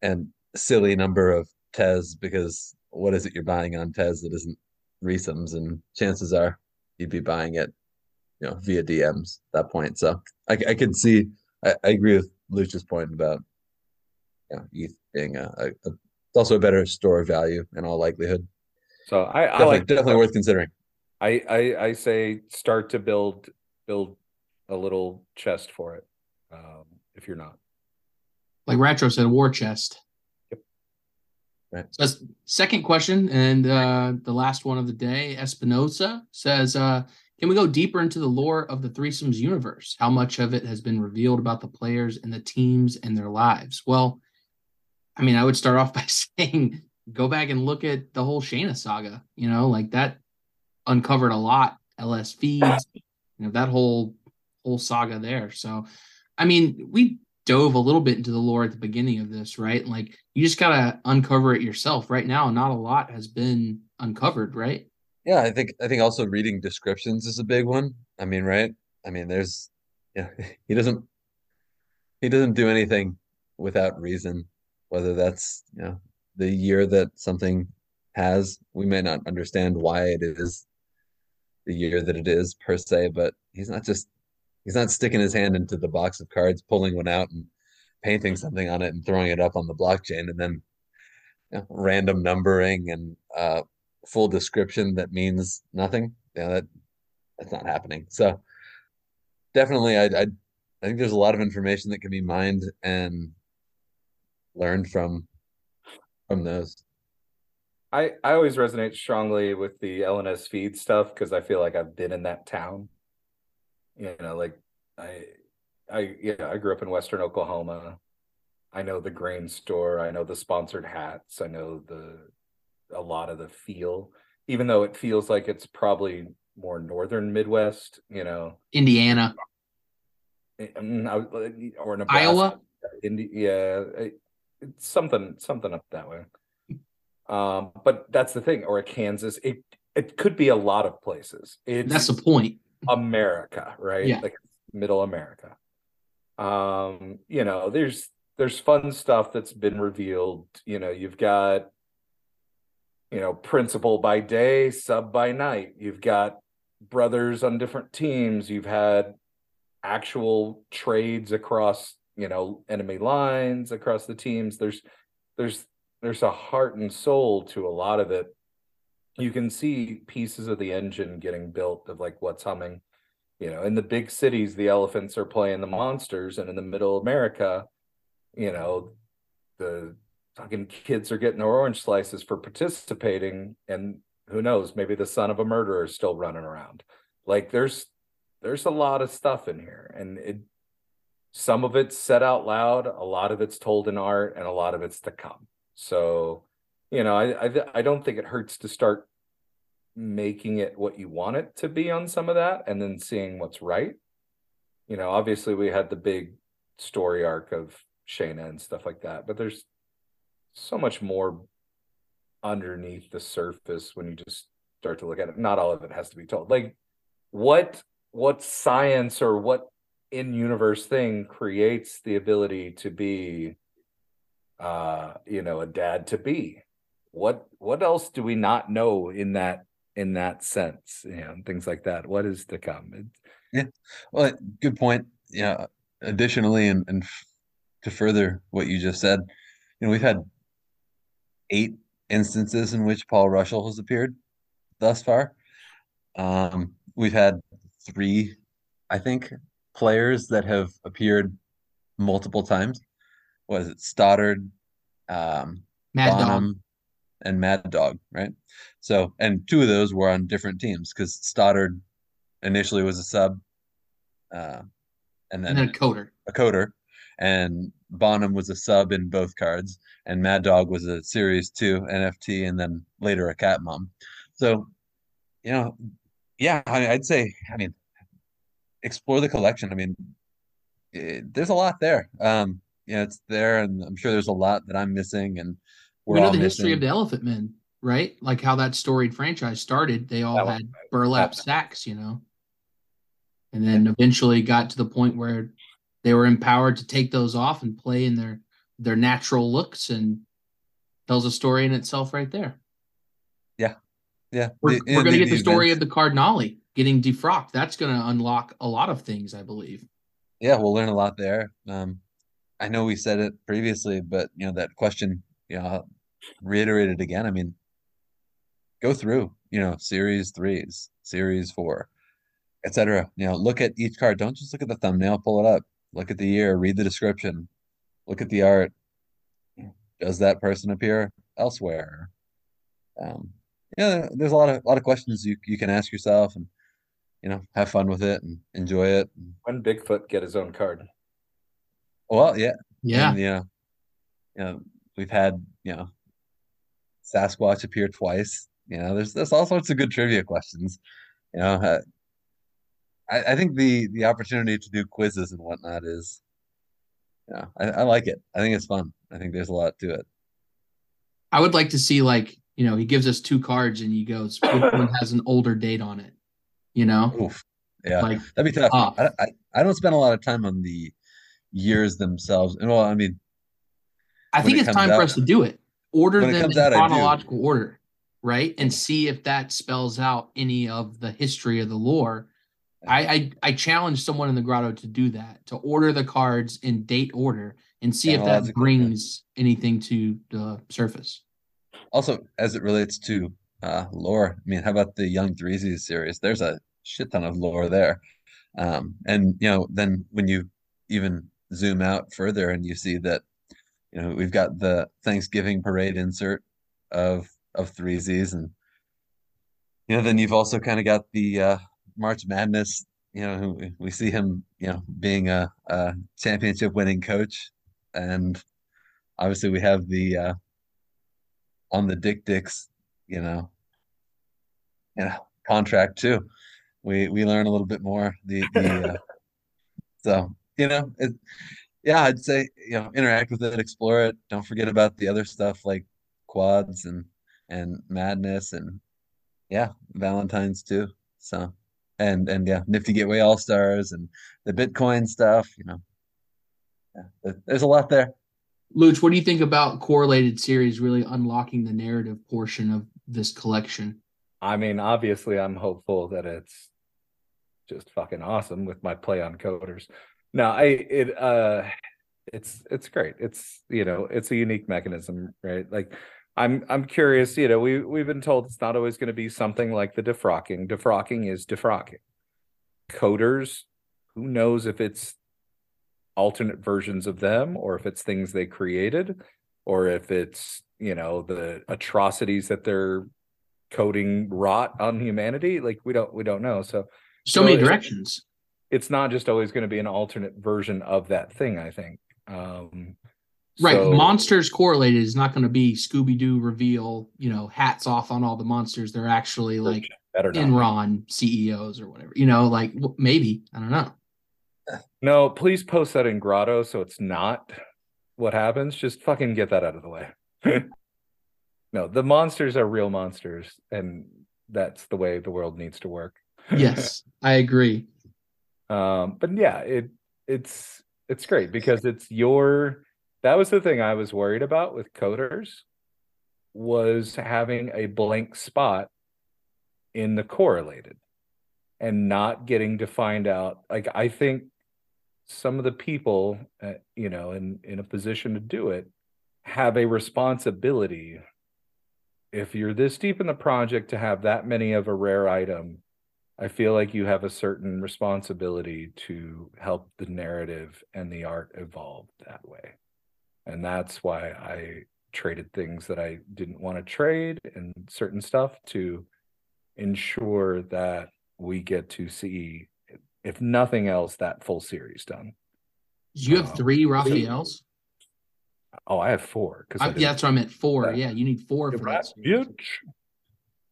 S5: and silly number of Tez because what is it you're buying on Tez that isn't resums, and chances are you'd be buying it, you know, via DMs at that point. So I, I could see, I, I agree with Luch's point about, you know, ETH being a, a, a it's also a better store of value in all likelihood.
S2: So I, I
S5: Definitely,
S2: like
S5: definitely worth considering.
S2: I, I I say start to build build a little chest for it. Um, if you're not.
S4: Like Retro said, a war chest.
S2: Yep.
S5: Right.
S4: So that's second question, and uh, the last one of the day. Espinosa says, uh, "Can we go deeper into the lore of the threesomes universe? How much of it has been revealed about the players and the teams and their lives?" Well, I mean, I would start off by saying, go back and look at the whole Shayna saga. You know, like that uncovered a lot. LS feeds, you know, that whole whole saga there. So, I mean, we dove a little bit into the lore at the beginning of this, right? Like you just gotta uncover it yourself. Right now, not a lot has been uncovered, right?
S5: Yeah, I think I think also reading descriptions is a big one. I mean, right? I mean, there's yeah, he doesn't he doesn't do anything without reason, whether that's, you know, the year that something has. We may not understand why it is the year that it is per se, but he's not just he's not sticking his hand into the box of cards, pulling one out and painting something on it and throwing it up on the blockchain and then you know, random numbering and uh full description that means nothing. Yeah, that that's not happening. So definitely, I I I think there's a lot of information that can be mined and learned from from those.
S2: I I always resonate strongly with the LNS feed stuff because I feel like I've been in that town. You know, like I I yeah, I grew up in Western Oklahoma. I know the grain store, I know the sponsored hats, I know the a lot of the feel, even though it feels like it's probably more northern Midwest, you know,
S4: Indiana,
S2: mm, or Nebraska,
S4: Iowa.
S2: Indi- yeah, it- it's something something up that way. Um, but that's the thing, or a Kansas. It it could be a lot of places. It's
S4: That's the point.
S2: America, right?
S4: Yeah.
S2: Like middle America. Um, you know, there's there's fun stuff that's been revealed. You know, you've got you know, principal by day, sub by night. You've got brothers on different teams. You've had actual trades across, you know, enemy lines across the teams. There's there's there's a heart and soul to a lot of it. You can see pieces of the engine getting built of like what's humming. You know, in the big cities, the elephants are playing the monsters, and in the middle America, you know, the fucking kids are getting orange slices for participating, and who knows, maybe the son of a murderer is still running around. Like there's there's a lot of stuff in here, and it some of it's said out loud, a lot of it's told in art, and a lot of it's to come. So, you know, I I, I don't think it hurts to start making it what you want it to be on some of that, and then seeing what's right. You know, obviously we had the big story arc of Shayna and stuff like that. But there's so much more underneath the surface when you just start to look at it. Not all of it has to be told. Like what what science or what in universe thing creates the ability to be uh you know a dad to be what what else do we not know in that in that sense you know things like that what is to come It-
S5: Well, good point. Yeah. Additionally, and, and to further what you just said, you know, we've had eight instances in which Paul Russell has appeared thus far. Um, we've had three, I think, players that have appeared multiple times. Was it Stoddard, um,
S4: Mad Dog.
S5: Bonham, and Mad Dog, right? So, and two of those were on different teams because Stoddard initially was a sub, uh, and then
S4: And then a coder.
S5: a coder, and Bonham was a sub in both cards, and Mad Dog was a Series Two NFT, and then later a Cat Mom. So, you know, yeah, I, mean, I'd say, I mean, explore the collection. I mean, it, there's a lot there. Um, you know, it's there, and I'm sure there's a lot that I'm missing, and we're
S4: we know the history of the Elephant Men, right? Like how that storied franchise started. They all
S2: That was-
S4: had burlap
S2: that-
S4: sacks, you know, and then eventually got to the point where they were empowered to take those off and play in their their natural looks, and tells a story in itself right there.
S5: Yeah,
S4: We're,
S5: the-
S4: we're going to get the,
S5: the
S4: story
S5: events-
S4: of the Cardinale getting defrocked. That's going to unlock a lot of things, I believe.
S5: yeah, we'll learn a lot there. Um, I know we said it previously, but you know that question, you know, reiterate it again. I mean, go through, you know, series threes, series four, etc. You know, look at each card. Don't just look at the thumbnail, pull it up. Look at the year, read the description, look at the art. Does that person appear elsewhere? Um, yeah, there's a lot of a lot of questions you you can ask yourself and you know, have fun with it and enjoy it.
S2: when bigfoot get his own card
S5: Well, yeah,
S4: Yeah.
S5: And, you know, you know, we've had, you know, Sasquatch appear twice. You know, there's there's all sorts of good trivia questions. You know, uh, I I think the the opportunity to do quizzes and whatnot is, yeah, I, I like it. I think it's fun. I think there's a lot to it.
S4: I would like to see like you know he gives us two cards and he goes which one has an older date on it, you know,
S5: Oof, yeah,
S4: like
S5: that'd be tough.
S4: tough.
S5: I, I I don't spend a lot of time on the years themselves. And well, I mean,
S4: I think
S5: it
S4: it's time for us to do it. Order
S5: when
S4: them in
S5: out,
S4: chronological order, right, and see if that spells out any of the history of the lore. I, I I challenge someone in the grotto to do that to order the cards in date order and see if that
S5: yeah.
S4: brings anything to the surface.
S5: Also, as it relates to uh, lore, I mean, how about the Young Threesies series? There's a shit ton of lore there. Um, and you know, then when you even zoom out further and you see that, you know, we've got the Thanksgiving parade insert of of threesies, and you know, then you've also kind of got the uh, March Madness. You know, we see him, you know, being a, a championship winning coach, and obviously we have the uh, on the Dick Dicks, you know, you know, contract too. We we learn a little bit more. The the uh, so you know, it, yeah, I'd say you know, interact with it, explore it. Don't forget about the other stuff like quads and and madness and yeah, Valentine's too. So and and yeah, Nifty Gateway All Stars and the Bitcoin stuff. You know, yeah, there's a lot there.
S4: Luch, what do you think about correlated series really unlocking the narrative portion of this collection?
S2: I mean, obviously, I'm hopeful that it's just fucking awesome with my play on coders. No, I it uh, it's it's great. It's you know, it's a unique mechanism, right? Like, I'm I'm curious. You know, we we've been told it's not always going to be something like the defrocking. Defrocking is defrocking. Coders, who knows if it's alternate versions of them or if it's things they created or if it's you know the atrocities that they're coding rot on humanity like we don't we don't know so
S4: So
S2: So
S4: many directions.
S2: It's not just always going to be an alternate version of that thing i think um
S4: Right.
S2: so-
S4: monsters correlated is not going to be Scooby Doo reveal, you know, hats off on all the monsters. They're actually like
S2: better not.
S4: Enron CEOs or whatever, you know, like maybe, I don't know.
S2: no please post that in grotto so it's not what happens, just fucking get that out of the way. no, the monsters are real monsters, and that's the way the world needs to work.
S4: Yes, I agree.
S2: Um, but yeah, it it's it's great because it's your that was the thing I was worried about with coders was having a blank spot in the correlated and not getting to find out like I think some of the people uh, you know in in a position to do it have a responsibility if you're this deep in the project to have that many of a rare item I feel like you have a certain responsibility to help the narrative and the art evolve that way. And that's why I traded things that I didn't want to trade and certain stuff to ensure that we get to see, if nothing else, that full series done.
S4: You have
S2: Uh,
S4: three Raphaels.
S2: Oh, I have four because
S4: I, yeah, that's what I meant. Four.
S2: Yeah.
S4: Yeah, you need four for that.
S2: Bitch.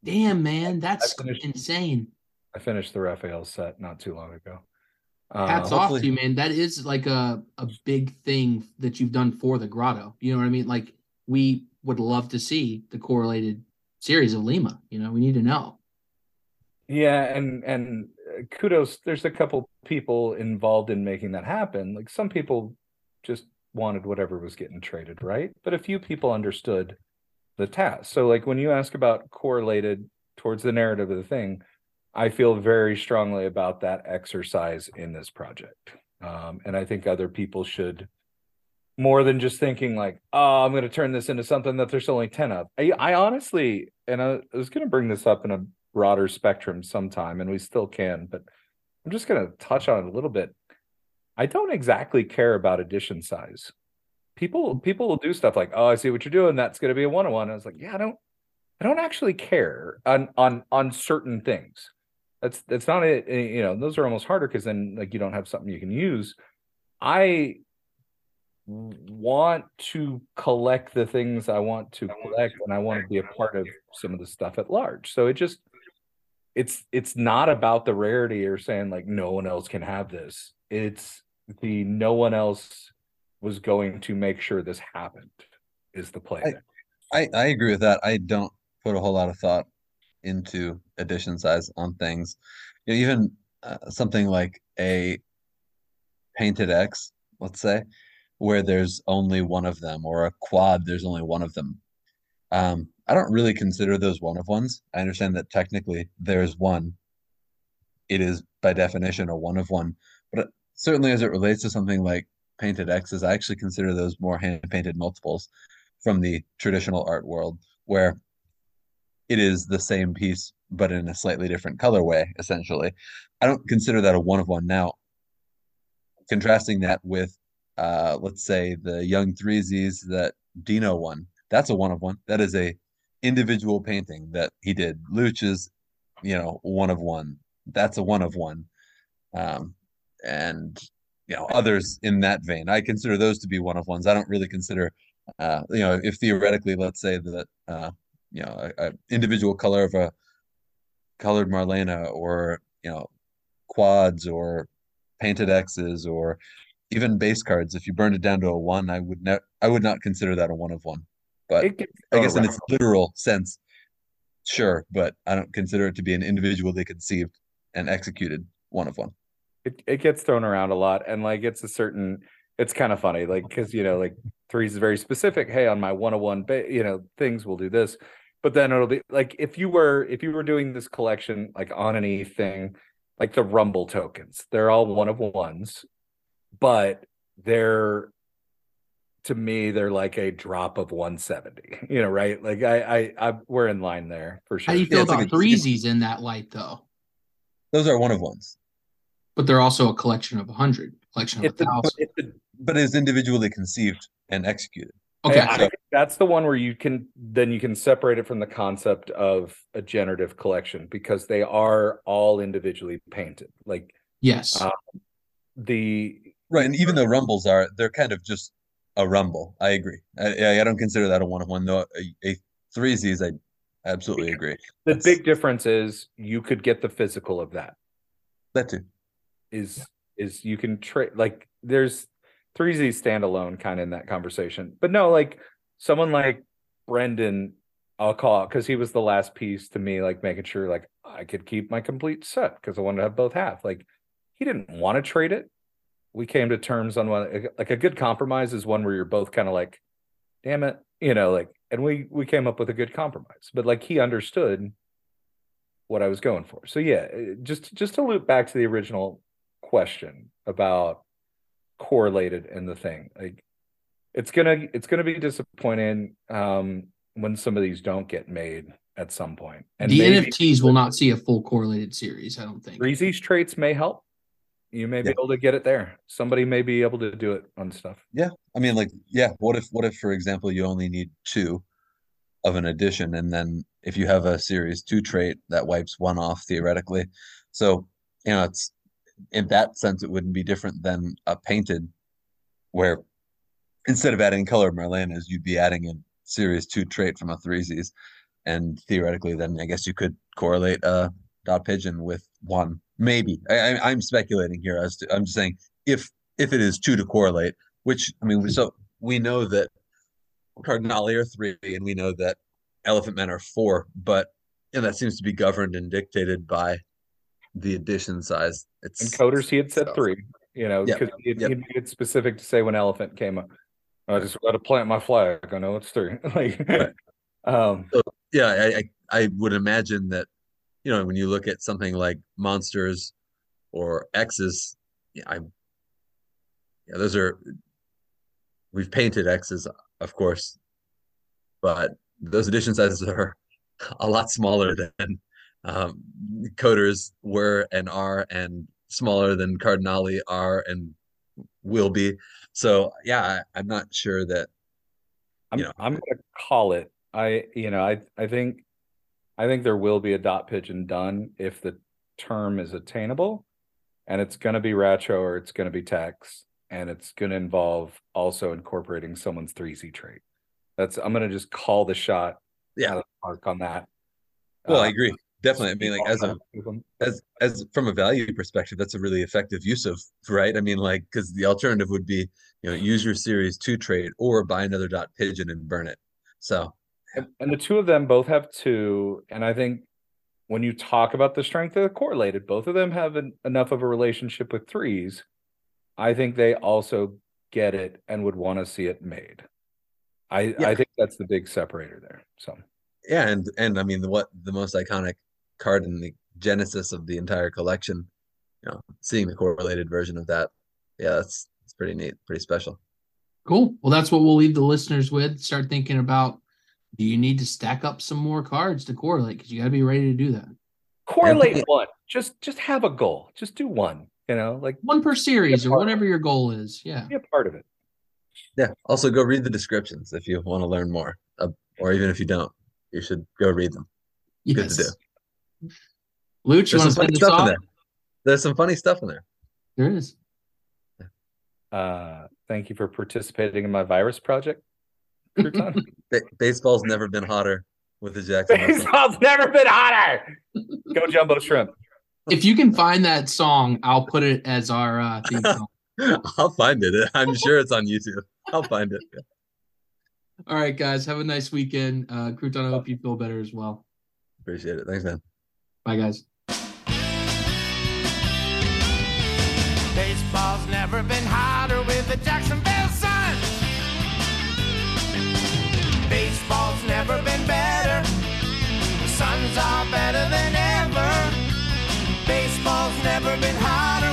S4: Damn, man, that's
S2: finished-
S4: insane.
S2: I finished the Raphael set not too long ago.
S4: Hats
S2: Um,
S4: off to you, man. That is like a a big thing that you've done for the grotto. You know what I mean? Like we would love to see the correlated series of Lima. You know, we need to know.
S2: Yeah, and and uh, kudos. There's a couple people involved in making that happen. Like some people just wanted whatever was getting traded, right? But a few people understood the task. So like when you ask about correlated towards the narrative of the thing, I feel very strongly about that exercise in this project. Um, and I think other people should more than just thinking like, oh, I'm going to turn this into something that there's only 10 of. I, I honestly, and I, I was going to bring this up in a broader spectrum sometime, and we still can, but I'm just going to touch on it a little bit. I don't exactly care about edition size. People people will do stuff like, "Oh, I see what you're doing. That's going to be a one on one." I was like, "Yeah, I don't, I don't actually care on on on certain things. That's that's not it. eh, You know, those are almost harder because then like you don't have something you can use. I want to collect the things I want to collect, and I want to be a part of some of the stuff at large. So it just it's it's not about the rarity or saying like no one else can have this. It's the no one else was going to make sure this happened is the play.
S5: I- I, I agree with that. I don't put a whole lot of thought into edition size on things. You know, even uh, something like a painted X, let's say, where there's only one of them, or a quad, there's only one of them. Um, I don't really consider those one of ones. I understand that technically there's one. It is by definition a one of one, but certainly as it relates to something like painted X's, I actually consider those more hand painted multiples from the traditional art world, where it is the same piece but in a slightly different colorway, essentially. I don't consider that a one of one. Now, contrasting that with, uh, let's say the Young Threesies that Dino won, that's a one of one. That is a individual painting that he did. Luch is, you know, one of one. That's a one of one. Um, and you know, others in that vein, I consider those to be one of ones. I don't really consider uh, you know, if theoretically, let's say that, uh, you know, a, individual color of a colored Marlena or, you know, quads or painted X's or even base cards, if you burned it down to a one, I would not, I would not consider that a one of one. But I guess in its literal sense, sure, but I don't consider it to be an individually conceived and executed one of one.
S2: it, it gets thrown around a lot and like it's a certain it's kind of funny like because you know like threes is very specific hey on my one 101 ba- you know things will do this but then it'll be like if you were if you were doing this collection like on anything like the rumble tokens they're all one of ones but they're to me they're like a drop of 170 you know right like i i, I we're in line there for sure How
S4: do you feel
S5: it's like
S4: about
S5: a-
S4: threesies in that light though?
S5: Those are one of ones,
S4: But they're also a collection of a hundred, collection of
S2: it's
S4: a
S2: a,
S4: thousand.
S2: it's a
S5: but is individually conceived and executed.
S4: Okay,
S2: I, I think that's the one where you can then you can separate it from the concept of a generative collection because they are all individually painted. Like
S4: yes.
S2: uh, the
S5: Right, and even though rumbles are, they're kind of just a rumble. I agree. I, I- I don't consider that a one of one though. A, a threesies, I absolutely agree.
S2: the
S5: That's-
S2: big difference is you could get the physical of that.
S5: That too.
S2: Is is you can trade like there's three Z standalone kind of in that conversation. But no, like someone like Brendan, I'll call because he was the last piece to me, like making sure like I could keep my complete set because I wanted to have both half. Like he didn't want to trade it. We came to terms on one like a good compromise is one where you're both kind of like, damn it, you know, like and we we came up with a good compromise. But like he understood what I was going for. So yeah, just just to loop back to the original question about correlated in the thing. Like it's gonna it's gonna be disappointing um when some of these don't get made at some point. And
S4: the
S2: maybe
S4: NFTs will not see a full correlated series, I don't think.
S2: Breezy's traits may help. You may be
S5: Yeah.
S2: able to get it there. Somebody may be able to do it on stuff.
S5: Yeah, I mean, like, yeah. What if, what if, for example, you only need two of an addition, and then if you have a series two trait that wipes one off theoretically, so you know, it's in that sense, it wouldn't be different than a painted, where instead of adding color Merlanas, you'd be adding a series two trait from a threesies, and theoretically, then I guess you could correlate a dot pigeon with one, maybe. I, I'm speculating here as to I'm just saying if if it is two to correlate, which I mean, so we know that Cardinali are three, and we know that Elephant Men are four, but and that seems to be governed and dictated by the addition size. It's
S2: And coders, he had said
S5: so-
S2: three, you know,
S5: Yep,
S2: because he,
S5: yep.
S2: he made it specific to say when elephant came up. I just got to plant my flag. I know it's three. like,
S5: Right.
S2: um,
S5: yeah, I, I I would imagine that you know when you look at something like monsters or X's, yeah, I yeah, those are we've painted X's, of course, but those addition sizes are a lot smaller than um, coders were and are, and smaller than Cardinali are and will be. So yeah, I, I'm not sure that
S2: I'm
S5: know,
S2: I'm gonna call it. I you know I I think I think there will be a dot pigeon done if the term is attainable, and it's gonna be retro or it's gonna be text, and it's gonna involve also incorporating someone's three Z trait. That's I'm gonna just call the shot
S5: Yeah.
S2: out of the park on that.
S5: well, I
S2: Uh,
S5: agree. Definitely. I mean, like as a as as from a value perspective, that's a really effective use of right. I mean, like because the alternative would be you know use your series two trade or buy another dot pigeon and burn it. So
S2: And, and the two of them both have two. And I think when you talk about the strength, they're correlated. Both of them have an, enough of a relationship with threes. I think they also get it and would want to see it made. I
S5: Yeah.
S2: I think that's the big separator there. So
S5: yeah, and and I mean the what the most iconic card in the genesis of the entire collection, you know, seeing the correlated version of that, yeah, that's it's pretty neat, pretty special.
S4: Cool. Well, that's what we'll leave the listeners with. Start thinking about do you need to stack up some more cards to correlate? Because you got to be ready to do that.
S2: correlate
S5: Yeah.
S2: one. Just just have a goal. Just do one. You know, like
S4: One per series or whatever your goal is. Yeah.
S2: be a part of it.
S5: Yeah. Also, go read the descriptions if you want to learn more, uh, or even if you don't, you should go read them. Good to do.
S4: Luch, you
S5: There's
S4: want
S5: some
S4: to send
S5: funny
S4: us
S5: stuff in there. There's some funny stuff in there.
S4: There is.
S2: Uh thank you for participating in my virus project. Crouton.
S5: Ba- baseball's never been hotter with the Jackson. Russell.
S2: Baseball's never been hotter. Go jumbo shrimp.
S4: If you can find that song, I'll put it as our uh, theme song.
S5: I'll find it. I'm sure it's on YouTube. I'll find it.
S4: All right, guys. Have a nice weekend. Uh, Crouton, I hope you feel better as well.
S5: Appreciate it. Thanks, man.
S4: Bye, guys.
S3: Baseball's never been hotter with the Jacksonville Sun. Baseball's never been better. The Suns are better than ever. Baseball's never been hotter